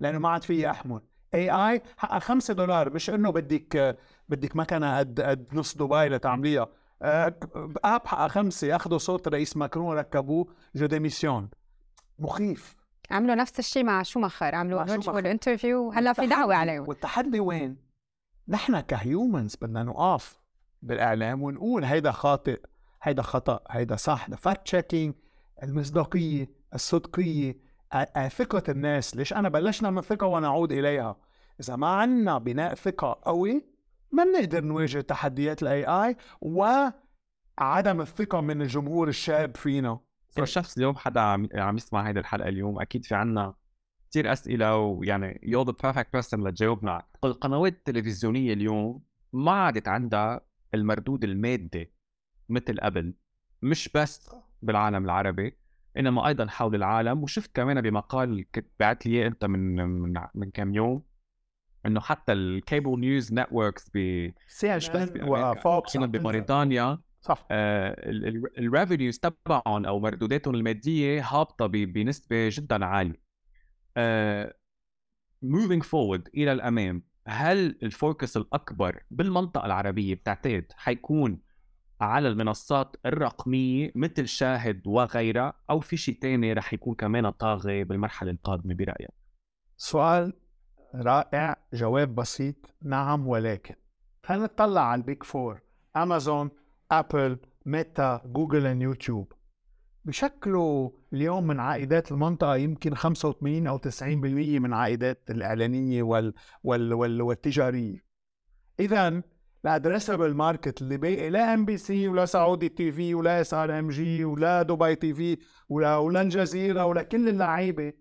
لأنه ما عاد فيي أحمل. AI حقها 5 دولار مش إنه بدك بدك مكنة قد قد نص دبي لتعمليها. app حقها خمسة ياخذوا صوت رئيس ماكرون ركبوه je démissionne مخيف. عملوا نفس الشيء مع شومخر عملوا virtual interview هلا في دعوة عليهم. والتحدي وين؟ نحن ك humans بدنا نقف بالإعلام ونقول هيدا خاطئ هيدا خطأ هيدا صح. fact checking المصداقية الصدقية. ثقة الناس. ليش أنا بلشنا من ثقة ونعود إليها؟ إذا ما عنا بناء ثقة قوي ما بنقدر نواجه تحديات ال AI وعدم الثقة من الجمهور الشاب فينا. الشخص اليوم حدا عم يسمع هيدي الحلقة اليوم أكيد في عنا كثير أسئلة ويعني you the perfect person لتجاوبنا. القنوات التلفزيونية اليوم ما عادت عندها المردود المادي مثل قبل. مش بس بالعالم العربي. إنما أيضا حول العالم وشفت كمان بمقال كنت بعت لي أنت من من من كم يوم إنه حتى ال cable news networks ب سي اتش و Fox ببريطانيا صح. آه ال revenues تبعهم أو مردوداتهم المادية هابطة بنسبة جدا عالية. آه moving forward إلى الأمام هل ال focus الأكبر بالمنطقة العربية بتعتقد حيكون على المنصات الرقمية مثل شاهد وغيرها أو في شيء تاني رح يكون كمان طاغي بالمرحلة القادمة برأيك؟ سؤال رائع جواب بسيط نعم ولكن. خلينا نطلع على ال Big Four أمازون أبل ميتا جوجل يوتيوب. بشكلوا اليوم من عائدات المنطقة يمكن 85 أو 90% من عائدات الإعلانية وال وال وال والتجارية. إذا ال addressable market اللي باقي لا إم بي سي ولا Saudi TV ولا SRMG ولا Dubai TV ولا ولا الجزيرة ولا كل اللعيبة.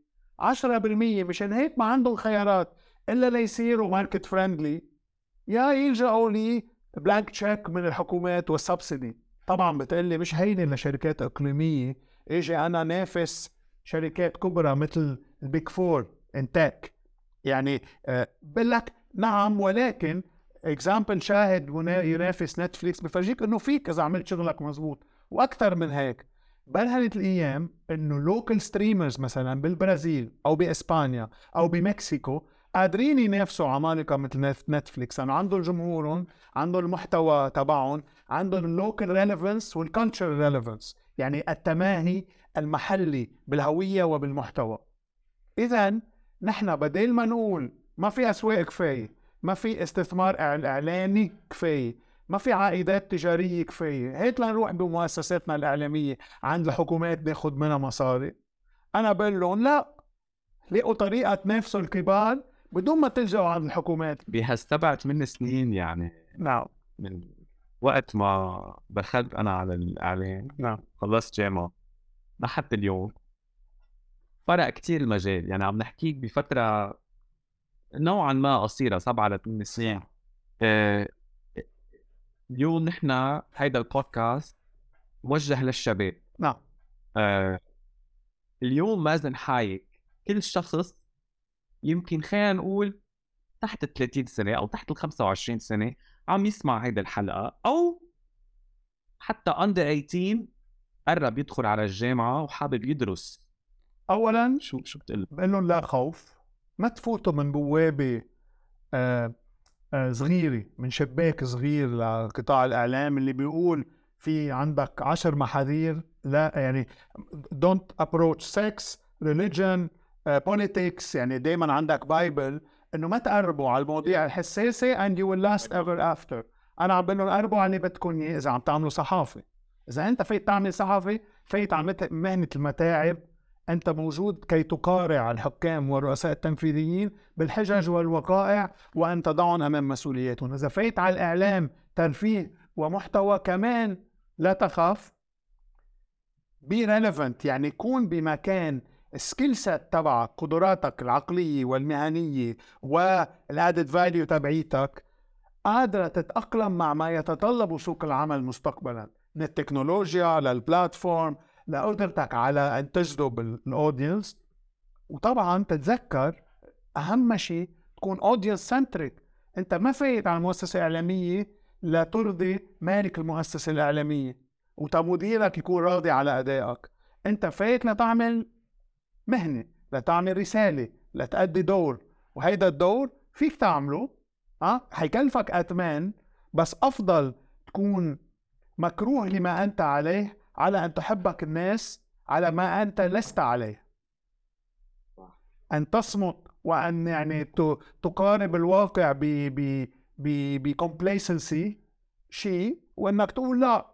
10% مشان هيك ما عندهم خيارات إلا ليصيروا market friendly. يا يلجأوا ل blank check من الحكومات وال subsidy. طبعا بتقلي مش هينه لشركات إقليمية. إجي أنا نافس شركات كبرى مثل ال Big Four intact. يعني آه بقول لك نعم ولكن example شاهد ينافس نتفليكس بفرجيك إنه فيك اذا عملت شغلك مزبوط وأكثر من هيك برهنت الأيام إنه local streamers مثلا بالبرازيل أو بإسبانيا أو بمكسيكو قادرين ينافسوا عمالقه مثل نت- نتفليكس لأنه عندهم جمهورهم عندهم المحتوى تبعهم عندهم ال local relevance وال culture relevance يعني التماهي المحلي بالهوية وبالمحتوى. اذا نحن بدل ما نقول ما في أسواق كفاية ما في استثمار إعلاني كفاية ما في عائدات تجارية كفاية. هيك لنروح بمؤسساتنا الإعلامية. عند الحكومات ناخذ منها مصاري. أنا بقول لهم لا لقوا طريقة تنافسوا الكبار بدون ما تلجأوا عند الحكومات. بهالسبع ثمان سنين يعني. نعم. من وقت ما دخلت أنا على الاعلام نعم. خلصت جامعة. لحد اليوم. فرق كتير المجال. يعني عم نحكيك بفترة نوعا ما قصيرة سبعة لثمان سنين. آه، اليوم نحن هيدا البودكاست موجه للشباب. نعم. آه، اليوم مازن حايك كل شخص يمكن خلينا نقول تحت ال 30 سنة أو تحت ال 25 سنة عم يسمع هيدا الحلقة أو حتى اندر 18 قرب يدخل على الجامعة وحابب يدرس. اولا شو شو بتقول بقول لهم لا خوف. ما تفوتوا من بوابة آه آه صغيرة من شباك صغير لقطاع الإعلام اللي بيقول في عندك عشر محاذير لا يعني don't approach sex religion uh, politics يعني دائما عندك bible إنه ما تقربوا على المواضيع الحساسة and you will last ever after. أنا عم بقول لهم قربوا على اللي بدكم إياه إذا عم تعملوا صحافة. إذا أنت فايت تعمل صحافة فايت على مهنه المتاعب أنت موجود كي تقارع الحكام والرؤساء التنفيذيين بالحجج والوقائع وأن تضعهم أمام مسؤولياتهم إذا فايت على الإعلام ترفيه ومحتوى كمان لا تخاف. be relevant يعني كون بمكان ال skill set تبعك قدراتك العقلية والمهنية وال added value تبعيتك قادرة تتأقلم مع ما يتطلبه سوق العمل مستقبلا من التكنولوجيا لل platform لقدرتك على أن تجذب ال audience وطبعا تتذكر أهم شيء تكون audience centric أنت ما فايت على المؤسسه الاعلاميه لترضي مالك المؤسسة الإعلامية. ومديرك يكون راضي على أدائك. أنت فايت لتعمل مهنة لتعمل رسالة لتأدي دور. وهيدا الدور فيك تعمله ها حيكلفك اثمان بس أفضل تكون مكروه لما أنت عليه على أن تحبك الناس على ما أنت لست عليه. أن تصمت وأن يعني تقارب الواقع ب ب ب بكومبليسنسي شيء وأنك تقول لا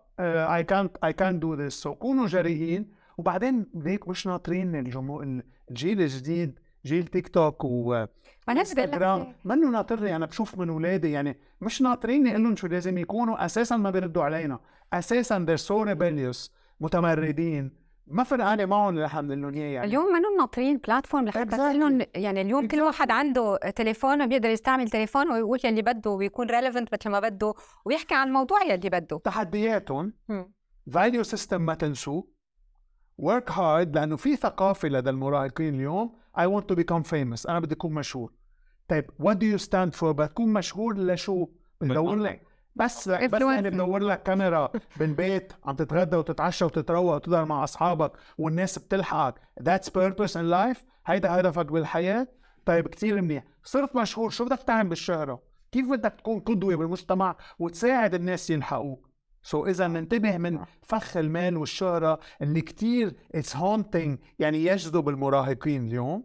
اي كانت اي كان دو ذس كونوا جريئين. وبعدين ليك مش ناطرين الجمهور الجيل الجديد جيل تيك توك و انستغرام منه ناطرني؟ أنا بشوف من اولادي يعني مش ناطريني أقول لهم شو لازم يكونوا أساسا ما بيردوا علينا. أساسا they're so rebellious متمردين. ما فرقانة معهم اللي لهم اياه يعني. اليوم منهم ناطرين platform لحتى Exactly. تقول يعني اليوم كل واحد عنده تليفون بيقدر يستعمل تليفون ويقول يلي بده ويكون relevant مثل ما بده ويحكي عن الموضوع يلي بده. تحدياتهم. value system ما تنسوه work hard لأنه في ثقافة لدى المراهقين اليوم. I want to become famous. أنا بدي أكون مشهور. طيب what do you stand for? بتكون مشهور لشو؟ بدور لك بس بس Influencer. يعني بدور لك كاميرا بالبيت عم تتغدى وتتعشى وتتروق وتقدر مع أصحابك والناس بتلحقك. That's purpose in life. هيدا هدفك بالحياة. طيب كتير منيح. صرت مشهور. شو بدك تعمل بالشهرة؟ كيف بدك تكون قدوة بالمجتمع وتساعد الناس يلحقوك؟ so إذا ننتبه من فخ المال والشهرة اللي كتير it's haunting يعني يجذب المراهقين اليوم.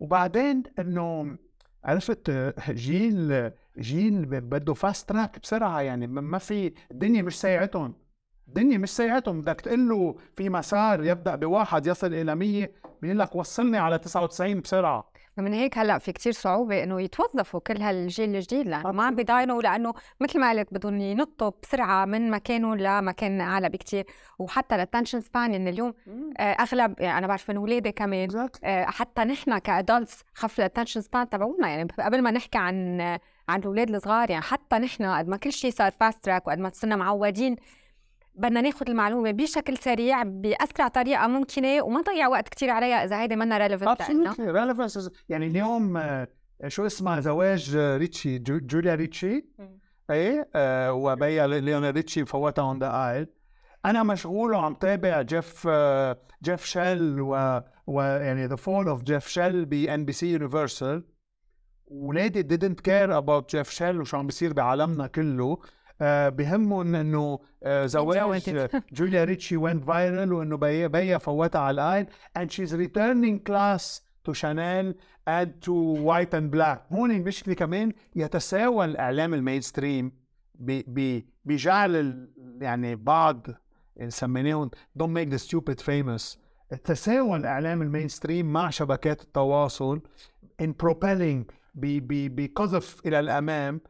وبعدين إنه عرفت جيل جيل بده fast track بسرعة يعني ما في الدنيا مش سايعتهم. الدنيا مش سايعتهم. بدك تقول له في مسار يبدأ بواحد يصل إلى 100 بيقول لك وصلني على 99 بسرعة. من هيك هلأ في كتير صعوبة إنه يتوظفوا كل هالجيل الجديد لأنه ما عم بيضاينوا لأنه مثل ما قلت بدهم ينطوا بسرعة من مكانه لمكان أعلى بكتير. وحتى ال attention span يعني اليوم آه، أغلب يعني أنا بعرف من اولادي كمان آه، حتى نحن ك adults خف ال attention span تبعونا. يعني قبل ما نحكي عن عن الأولاد الصغار يعني حتى نحن قد ما كل شيء صار فاست تراك وقد ما صرنا معودين بدنا ناخذ المعلومة بشكل سريع بأسرع طريقة ممكنة وما نضيع وقت كتير عليها إذا هيدي منا ريليفنت لنا Absolutely relevance is- يعني اليوم آه، شو اسمها؟ زواج آه، ريتشي جو- جوليا ريتشي. إيه؟ آه وبيا ليون ريتشي فوتها اون ذا ايل أنا مشغول وعم تابع جيف آه، جيف شيل و, و يعني ذا فول اوف جيف شيل بان بي سي يونيفرسال ولادي didn't care about جيف شيل وشو عم بيصير بعالمنا كله. آه بهمهم إنه آه زواج. (laughs) جوليا ريتشي went viral وإنه بيا بيا فوتها على الاين and she's returning class to Chanel and to white and black. هون المشكلة كمان يتساوى الاعلام ال mainstream بجعل يعني بعض سميناهم don't make the stupid famous. تساوى الاعلام ال mainstream مع شبكات التواصل in propelling بقذف إلى الأمام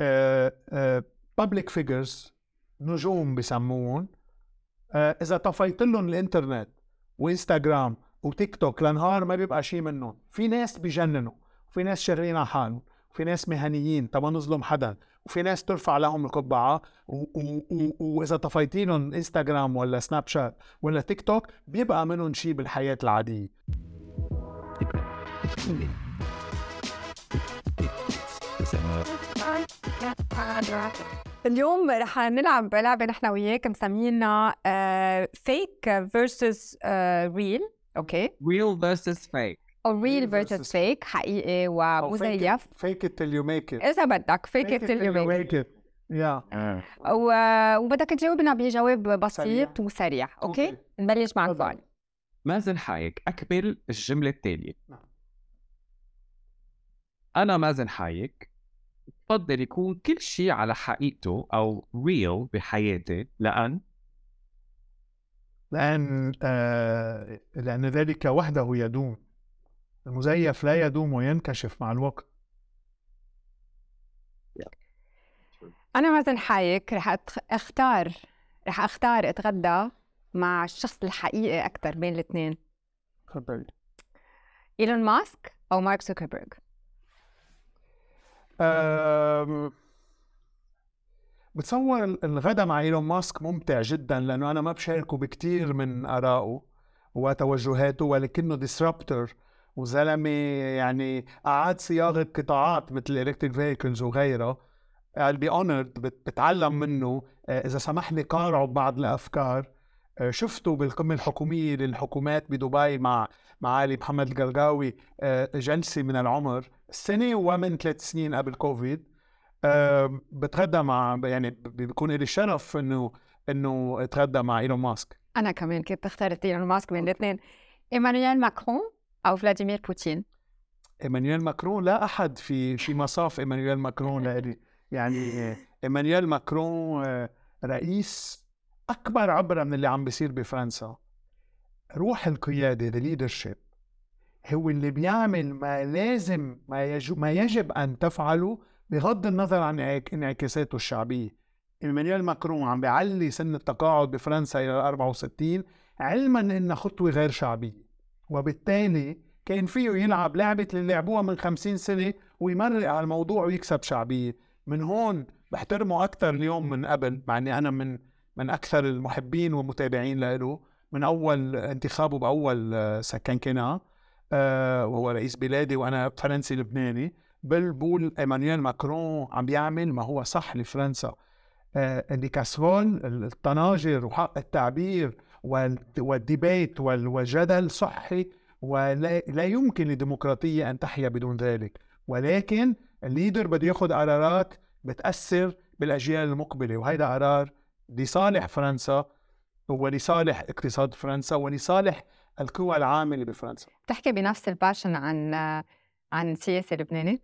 آه، آه، public figures نجوم بسموهم آه، إذا طفيت لهم الإنترنت وإنستغرام وتيك توك لنهار ما بيبقى شيء منهم. في ناس بجننوا وفي ناس شغالين على حالهم وفي ناس مهنيين طب ما نظلم حدا وفي ناس ترفع لهم القبعة. وإذا طفيتي لهم إنستغرام ولا سناب شات ولا تيك توك بيبقى منهم شيء بالحياة العادية. اليوم رح نلعب لعبة نحن وياك مسمينا fake versus real okay؟ Real versus fake. أو real Real versus fake حقيقي ومزيف fake it you make it إذا بدك fake it اليوم يا و- وبدك تجاوبنا بجواب. بسيط وسريع okay. نبلش معك تفضل. فؤاد مازن حايك أكمل الجملة التالية. نعم. أنا مازن حايك بفضل يكون كل شيء على حقيقته أو real بحياتي لأن؟ لأن آه لأن ذلك وحده يدوم. المزيف لا يدوم وينكشف مع الوقت. أنا مازن حايك رح أختار رح أختار أتغدى مع الشخص الحقيقي أكثر بين الاثنين تفضلي إيلون ماسك أو مارك زوكربيرج بتصور الغدا مع إيلون ماسك ممتع جدا لأنه أنا ما بشاركه بكثير من ارائه وتوجهاته ولكنه disruptor وزلمة يعني أعاد صياغة قطاعات مثل ال electric vehicles وغيرها I'll be honored بت- بتعلم منه. إذا سمح لي قارعه ببعض الأفكار. شفته بالقمه الحكوميه للحكومات بدبي مع معالي محمد القرقاوي آه، جلسة من العمر سنه ومن ثلاث سنين قبل كوفيد. آه، بتغدى مع يعني بيكون لي الشرف إنه إنه اتغدى مع إيلون ماسك. أنا كمان كنت اخترت إيلون ماسك بين الاثنين؟ إيمانويل ماكرون أو فلاديمير بوتين؟ إيمانويل ماكرون لا أحد في في مصاف إيمانويل ماكرون لإلي. يعني آه، إيمانويل ماكرون آه، رئيس أكبر عبرة من اللي عم بيصير بفرنسا. روح القيادة the leadership هو اللي بيعمل ما لازم ما يجب, ما يجب أن تفعله بغض النظر عن انعك- انعكاساته الشعبية. إيمانويل ماكرون عم بيعلي سن التقاعد بفرنسا إلى 64 علما انها خطوة غير شعبية. وبالتالي كان فيه يلعب لعبة اللي لعبوها من 50 سنة ويمرق على الموضوع ويكسب شعبية. من هون بحترمه أكثر اليوم من قبل مع أني أنا من من أكثر المحبين والمتابعين له من أول انتخابه بأول آه، سكان كنا آه، وهو رئيس بلادي وأنا فرنسي لبناني. بل بقول إيمانويل ماكرون عم بيعمل ما هو صح لفرنسا. آه، اللي كسران الطناجر وحق التعبير وال- والديبيت وال- والجدل صحي ولا لا يمكن للديمقراطية أن تحيا بدون ذلك. ولكن ال leader بده ياخذ قرارات بتأثر بالأجيال المقبلة وهيدا قرار لصالح فرنسا ولصالح اقتصاد فرنسا ولصالح القوى العاملة بفرنسا. بتحكي بنفس ال passion عن عن السياسة اللبناني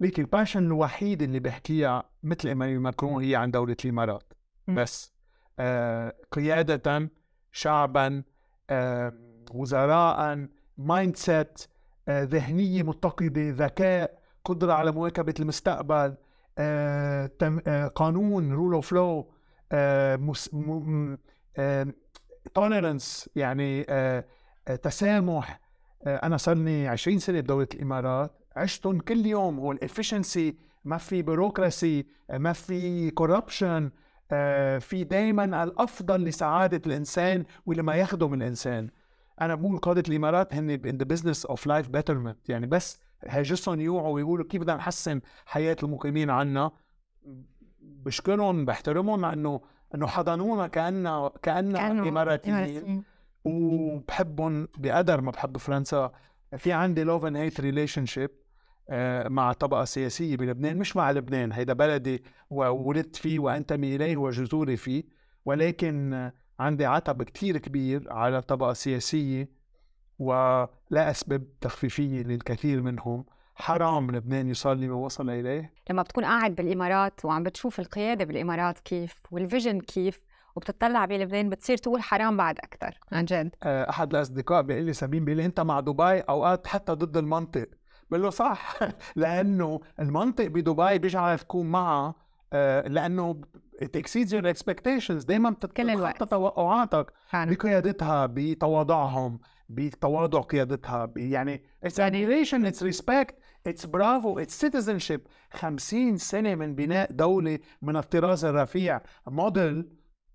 ليك ال passion الوحيد اللي بحكيها مثل إيمانويل ماكرون هي عن دولة الإمارات. بس آه قيادة شعبا آه وزراء mindset آه ذهنية متقدة ذكاء قدرة على مواكبة المستقبل آه تم آه قانون rule of law tolerance يعني آه آه تسامح. آه أنا صار لي 20 سنة بدولة الإمارات عشتهم كل يوم. هو ال efficiency ما في بيروقراسي ما في كوربشن في دائما الأفضل لسعادة الإنسان ولما يخدم الإنسان. أنا بقول قادة الإمارات هن in the business of life betterment. يعني بس هاجسهم يوعوا ويقولوا كيف بدنا نحسن حياة المقيمين عنا. بشكرهم بحترمهم مع انه انه حضنونا كأننا كاننا إماراتيين. وبحبهم بقدر ما بحب فرنسا. في عندي love and hate relationship مع طبقة سياسية بلبنان مش مع لبنان. هيدا بلدي وولدت فيه وأنتمي إليه وجذوري فيه. ولكن عندي عتب كتير كبير على الطبقة السياسية ولا أسباب تخفيفية للكثير منهم. حرام لبنان يوصل لما وصل إليه؟ لما بتكون قاعد بالإمارات وعم بتشوف القيادة بالإمارات كيف وال vision كيف وبتطلع بلبنان بتصير تقول حرام بعد أكثر عن جد. آه، أحد الأصدقاء بيقول لي سمين بيقول لي أنت مع دبي أوقات حتى ضد المنطق. بقول له صح (laughs) لأنه المنطق بدبي بيجعلك تكون معها آه، لأنه it exceeds your expectations. دائما كل الوقت. بتتخطى توقعاتك بقيادتها بتواضعهم بتواضع قيادتها ب- يعني it's admiration it's respect. It's bravo it's citizenship. 50 سنة من بناء دولة من الطراز الرفيع. موديل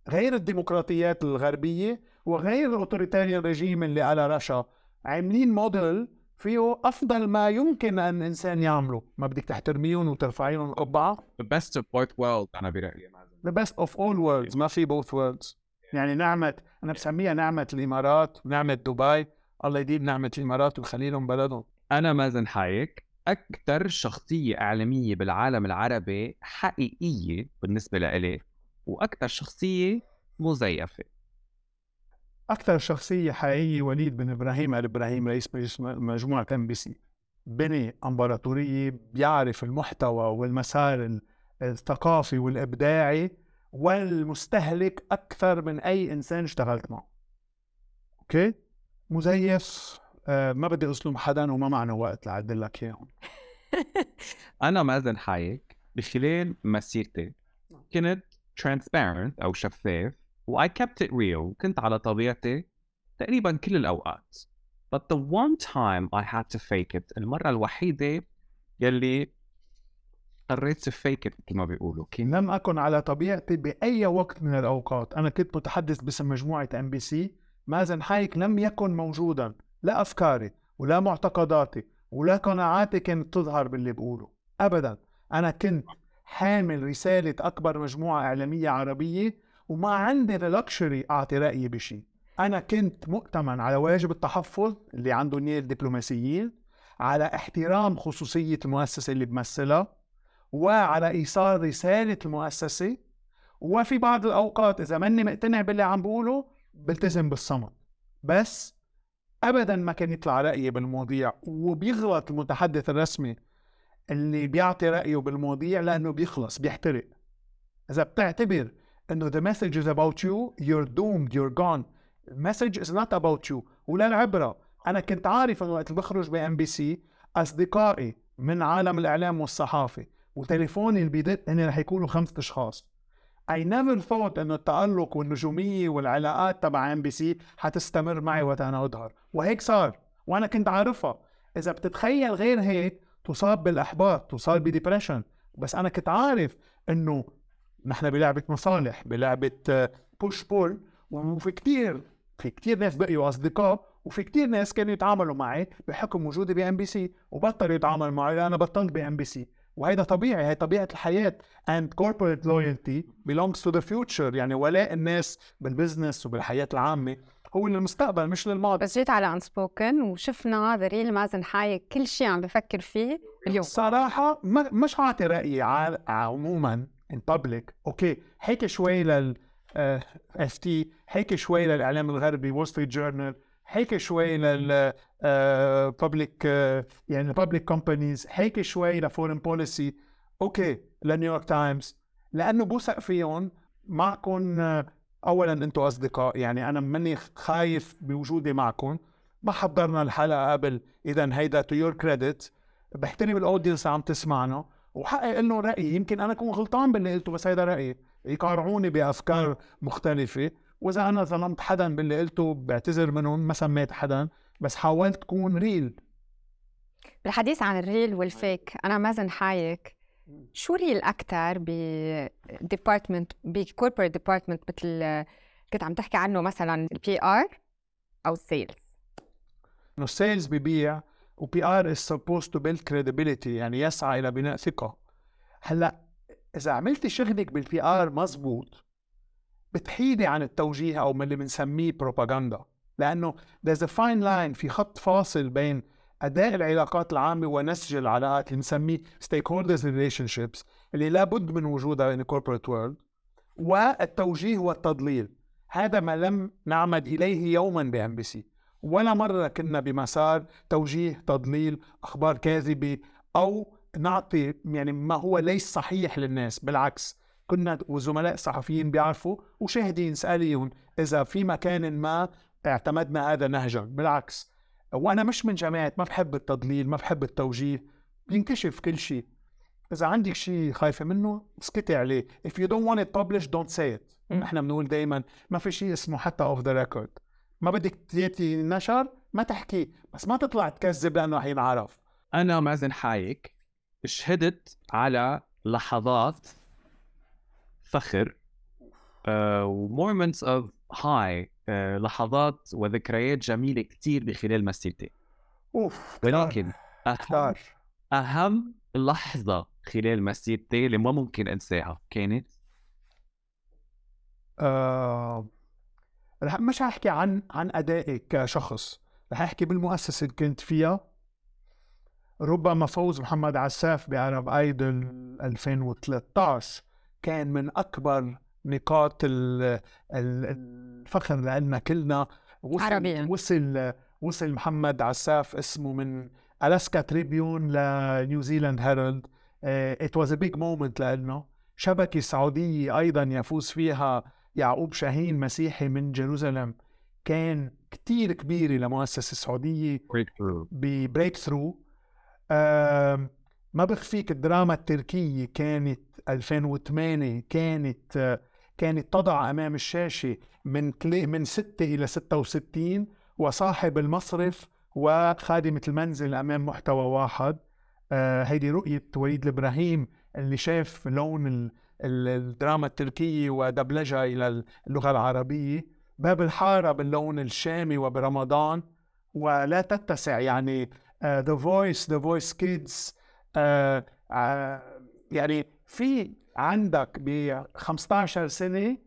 غير الديمقراطيات الغربية وغير ال authoritarian regime اللي على رشا عاملين موديل فيه أفضل ما يمكن أن انسان يعمله. ما بدك تحترميهم وترفعيهم القبعة. The best of both worlds أنا برأيي. The best of all worlds. ما في both worlds. يعني نعمة أنا بسميها نعمة الإمارات ونعمة دبي. الله يديم نعمة الإمارات ويخلي لهم بلدهم. أنا مازن حايك أكثر شخصية إعلامية بالعالم العربي حقيقية بالنسبة لإلي وأكثر شخصية مزيفة. أكثر شخصية حقيقية وليد بن إبراهيم آل إبراهيم رئيس مجلس مجموعة إم بي سي. بني أمبراطورية بيعرف المحتوى والمسار ال- الثقافي والإبداعي والمستهلك أكثر من أي إنسان اشتغلت معه. أوكي؟ مزيف. آه ما بدي أظلم حدا وما معنا وقت لأعدل لك إياهم. (laughs) أنا مازن حايك بخلال مسيرتي. كنت transparent أو شفاف و I kept it real. كنت على طبيعتي تقريبا كل الأوقات. But the one time I had to fake it المرة الوحيدة يلي قررت to fake it مثل ما بيقولوا. كان لم أكن على طبيعتي بأي وقت من الأوقات. أنا كنت متحدث باسم مجموعة ام بي سي مازن حايك لم يكن موجودا. لا أفكاري ولا معتقداتي ولا قناعاتي كانت تظهر باللي بقوله. أبدا أنا كنت حامل رسالة أكبر مجموعة إعلامية عربية وما عندي اللكشري أعطي رأيي بشيء أنا كنت مؤتمن على واجب التحفظ اللي عندهم إياه الدبلوماسيين على احترام خصوصية المؤسسة اللي بمثلها وعلى إيصال رسالة المؤسسة وفي بعض الأوقات إذا ماني مقتنع باللي عم بقوله بلتزم بالصمت. بس ابدا ما كان يطلع رايي بالمواضيع وبيغلط المتحدث الرسمي اللي بيعطي رأيه بالمواضيع لأنه بيخلص بيحترق. إذا بتعتبر إنه the message is about you you're doomed you're gone. The message is not about you ولا العبرة. أنا كنت عارف إنه وقت بخرج بام بي سي أصدقائي من عالم الإعلام والصحافة وتليفوني اللي بيدق هن رح يكونوا خمسة أشخاص. I never thought إنه التألق والنجومية والعلاقات تبع إم بي سي حتستمر معي وقت أنا أظهر. وهيك صار وأنا كنت عارفها إذا بتتخيل غير هيك تصاب بالأحباط تصاب ب depression. بس أنا كنت عارف إنه نحن بلعبة مصالح بلعبة push pull وفي كتير في كتير ناس بقيوا أصدقاء وفي كتير ناس كانوا يتعاملوا معي بحكم وجودي بام بي سي وبطلوا يتعاملوا معي لأن أنا بطلت بام بي سي. وهيدا طبيعي هي طبيعة الحياة. And corporate loyalty belongs to the future. يعني ولاء الناس بالبزنس وبالحياة العامة هو للمستقبل مش للماضي. بس جيت على Unspoken وشفنا the real مازن حايك كل شيء عم بفكر فيه اليوم. صراحة ما مش هعطي رأيي ع- عموما in public. أوكي هيك شوي لل FT هيك شوي للإعلام الغربي Wall Street Journal هيك شوي لل public يعني public companies هيك شوي ل Foreign Policy أوكي ل New York Times. لأنه بوثق فيهم معكم آه، اولا أنتم أصدقاء يعني أنا ماني خايف بوجودي معكم ما حضرنا الحلقة قبل اذا هيدا to your credit بحترم ال audience عم تسمعنا. وبحق لهم رايي يمكن أنا أكون غلطان باللي قلته بس هيدا رأيي. يقارعوني بأفكار مختلفة. وإذا أنا ظلمت حدا باللي قلته بعتذر منهم ما سميت حدا. بس حاولت كون real بالحديث عن ال real وال fake أنا مازن حايك شو real أكثر ب department ب corporate department مثل كنت عم تحكي عنه مثلا ال PR أو ال sales إنه ال sales ببيع و PR is supposed to build credibility يعني يسعى إلى بناء ثقة. هلأ إذا عملتي شغلك بال PR مزبوط بتحيدي عن التوجيه أو من اللي بنسميه بروباغندا لأنه there's a fine line في خط فاصل بين أداء العلاقات العامة ونسج العلاقات اللي بنسميه stakeholders relationships اللي لابد من وجودها in the corporate world والتوجيه والتضليل. هذا ما لم نعمد إليه يوما بام بي سي ولا مرة كنا بمسار توجيه تضليل أخبار كاذبة أو نعطي يعني ما هو ليس صحيح للناس. بالعكس كنا وزملاء صحفيين بيعرفوا وشاهدين سأليهم إذا في مكان ما اعتمدنا هذا نهجا. بالعكس وأنا مش من جماعة ما بحب التضليل ما بحب التوجيه بينكشف كل شيء. إذا عندك شيء خايفة منه اسكتي عليه. If you don't want it published don't say it. إحنا بنقول دايما ما في شيء اسمه حتى off the record ما بدك ياه ينتشر ما تحكي. بس ما تطلع تكذب لأنه رح ينعرف. أنا مازن حايك. شهدت على لحظات فخر و moments of high لحظات وذكريات جميلة كتير بخلال مسيرتي of ولكن أهم, أهم لحظة خلال مسيرتي اللي ما ممكن أنساها كانت؟ آه رح مش هحكي عن عن أدائي كشخص رح أحكي بالمؤسسة اللي كنت فيها. ربما فوز محمد عساف بعرب أيدل 2013 كان من أكبر نقاط ال- ال- الفخر لنا كلنا وصل عربياً. وصل وصل محمد عساف اسمه من ألاسكا تريبيون لنيوزيلاند هيرالد. it was a big moment لنا شبكة سعودية أيضا يفوز فيها يعقوب شاهين مسيحي من Jerusalem كان كتير كبيرة لمؤسسة سعودية breakthrough ب breakthrough ما بخفيك الدراما التركية كانت 2008 كانت آه، كانت تضع أمام الشاشة من من 6 إلى 66 وصاحب المصرف وخادمة المنزل أمام محتوى واحد. آه، هيدي رؤية وليد الإبراهيم اللي شاف لون ال- ال- الدراما التركية ودبلجها إلى اللغة العربية. باب الحارة باللون الشامي وبرمضان. ولا تتسع يعني The Voice The Voice Kids يعني في عندك ب 15 سنة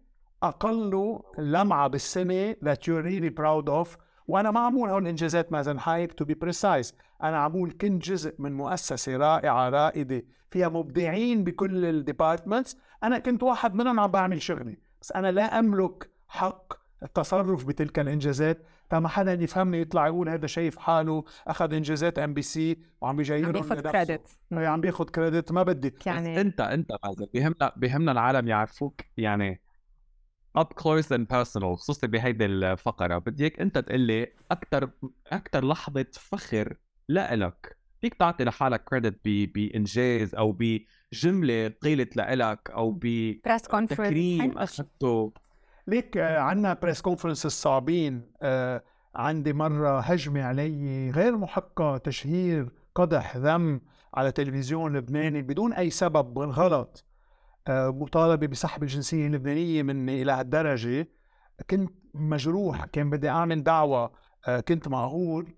أقل لمعة بالسنة that you're really proud of. وأنا ما عمول هون إنجازات مازن حايك to be precise. أنا عمول كنت جزء من مؤسسة رائعة رائدة فيها مبدعين بكل ال departments أنا كنت واحد منهم عم بعمل شغلي بس أنا لا أملك حق التصرف بتلك الإنجازات. فما حدا يفهمني يطلع يقول هذا شايف حاله أخذ إنجازات MBC وعم بيجيرهم عم لنفسه. credit إيه، عم بياخد credit ما بدي. يعني أنت أنت مازن بيهمنا بيهمنا العالم يعرفوك يعني up close and personal. خصوصا بهيدي الفقرة. بدي اياك أنت تقول لي أكثر أكثر لحظة فخر لإلك. فيك تعطي لحالك credit بإنجاز أو بجملة قيلت لإلك أو press conference بتكريم أخذته. ليك عنا بريس كونفرنس الصعبين آه، عندي مرة هجمة علي غير محقة تشهير قدح ذم على تلفزيون لبناني بدون أي سبب بالغلط. آه، مطالبة بسحب الجنسية اللبنانية مني إلى هالدرجة. كنت مجروح كان بدي أعمل دعوة. آه، كنت معقول.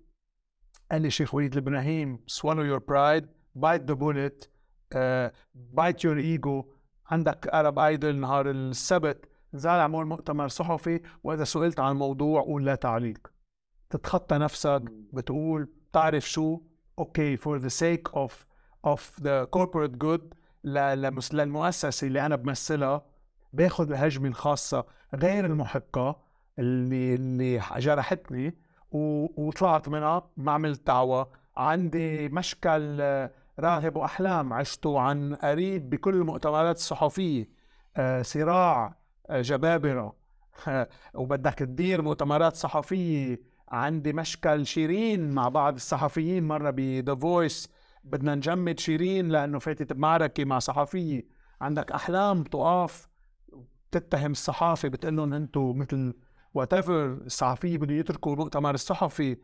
قال لي شيخ وليد الإبراهيم swallow your pride bite the bullet bite your ego. عندك Arab Idol نهار السبت. نزال عمول مؤتمر صحفي وإذا سئلت عن الموضوع قول لا تعليق. تتخطى نفسك بتقول تعرف شو؟ okay for the sake of of the corporate good للمؤسسة اللي أنا بمثلها باخذ الهجمة الخاصة غير المحقة اللي اللي جرحتني وطلعت منها ما عملت دعوة. عندي مشكل آه، راغب وأحلام عشته عن قريب بكل المؤتمرات الصحفية. آه، صراع جبابرة. (laughs) وبدك تدير مؤتمرات صحفية. عندي مشكل شيرين مع بعض الصحفيين مرة ب The Voice بدنا نجمد شيرين لأنه فاتت بمعركة مع صحفية. عندك أحلام تقاف. تتهم الصحافة بتقول لهم أنتم مثل whatever الصحفية بدهم يتركوا المؤتمر الصحفي.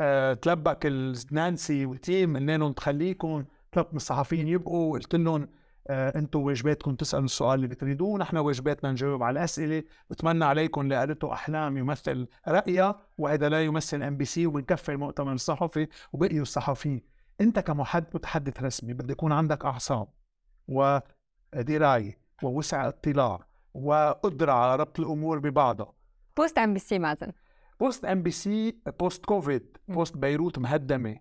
آه، تلبك نانسي وال team انهم تخليكم؟ ثلاث من الصحفيين يبقوا. قلت لهم أنتم واجباتكم تسألوا السؤال اللي بتريدوه نحن واجباتنا نجاوب على الأسئلة. بتمنى عليكم اللي قالته أحلام يمثل رأيها وهذا لا يمثل MBC وبنكفي المؤتمر الصحفي وبقيوا الصحفيين. انت كمحد متحدث رسمي بده يكون عندك أعصاب ودرايه ووسع اطلاع وقدرة على ربط الأمور ببعضها. post MBC مازن. post MBC post COVID post بيروت مهدمة.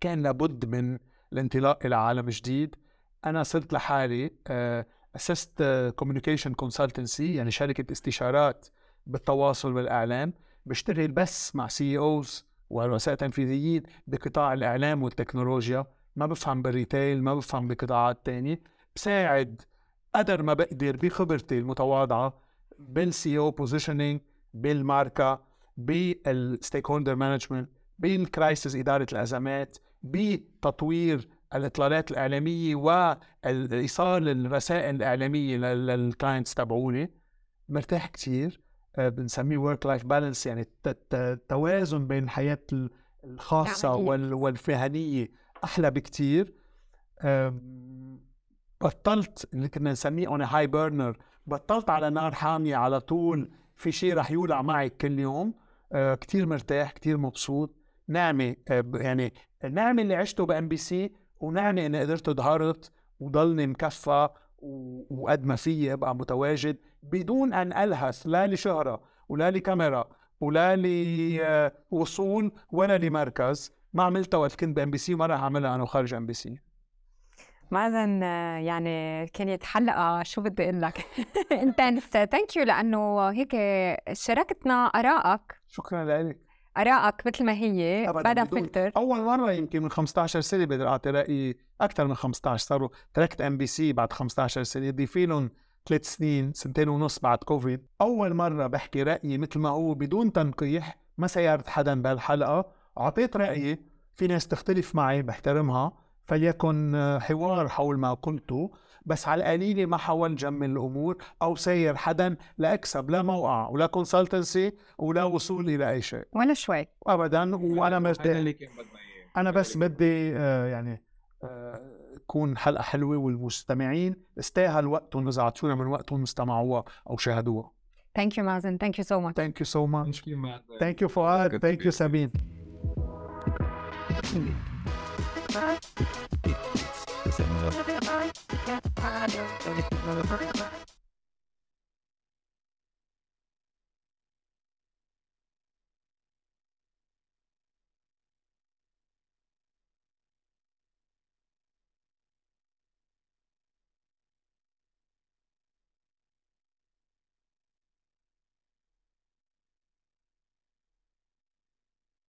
كان لابد من الانطلاق إلى عالم جديد. أنا صرت لحالي اسست communication consultancy يعني شركة استشارات بالتواصل والإعلام. بشتغل بس مع CEOs ورؤساء تنفيذيين بقطاع الإعلام والتكنولوجيا. ما بفهم بال retail ما بفهم بقطاعات تانية. بساعد قدر ما بقدر بخبرتي المتواضعة بال CEO positioning بالماركة بال stakeholder management بال crisis إدارة الأزمات بتطوير الاطلالات الإعلامية وايصال الرسائل الإعلامية لل clients تبعوني. مرتاح كثير بنسميه work life balance يعني التوازن بين الحياة الخاصة والمهنيه أحلى بكثير بطلت اللي كنا نسميه on high burner بطلت على نار حامية على طول. في شيء رح يولع معي كل يوم. آه كثير مرتاح كثير مبسوط. نعمة آه يعني نعمه اللي عشته ب MBC ونعمه إني قدرت ظهرت وضلني مكفى وقد ما فيي أبقى متواجد بدون أن ألهث لا لشهره ولا لكاميرا ولا لوصول (laughs) ولا لمركز ما عملتها وقت كنت ب MBC وما راح أعملها أنا وخارج MBC. مازن يعني كانت حلقة شو بدي أقول لك. intense thank you لأنه هيك شاركتنا آرائك. شكرا لك. آرائك مثل ما هي بلا فلتر. أول مرة يمكن من 15 سنة بقدر أعطي رأيي أكثر من 15 صاروا تركت MBC بعد 15 سنة ضيفي لهم ثلاث سنين سنتين ونص بعد كوفيد. أول مرة بحكي رأيي مثل ما هو بدون تنقيح ما سايرت حدا بهالحلقة. أعطيت رأيي في ناس تختلف معي بحترمها فليكن حوار حول ما قلته. بس على القليله ما حاول جمل الأمور أو ساير حدا لاكسب لا موقع ولا consultancy ولا وصول إلى أي شيء ولا شوي ابدا وأنا مرتاح أنا بس بدي آه يعني تكون آه حلقة حلوة والمستمعين استاهل وقتهم اذا اعطونا من وقتهم استمعوها أو شاهدوها Thank you, Mazen. Thank you so much. Thank you so much. Thank you, Mazen. Thank you, Fuad. Thank you, Sabine. It's another. I Don't you know the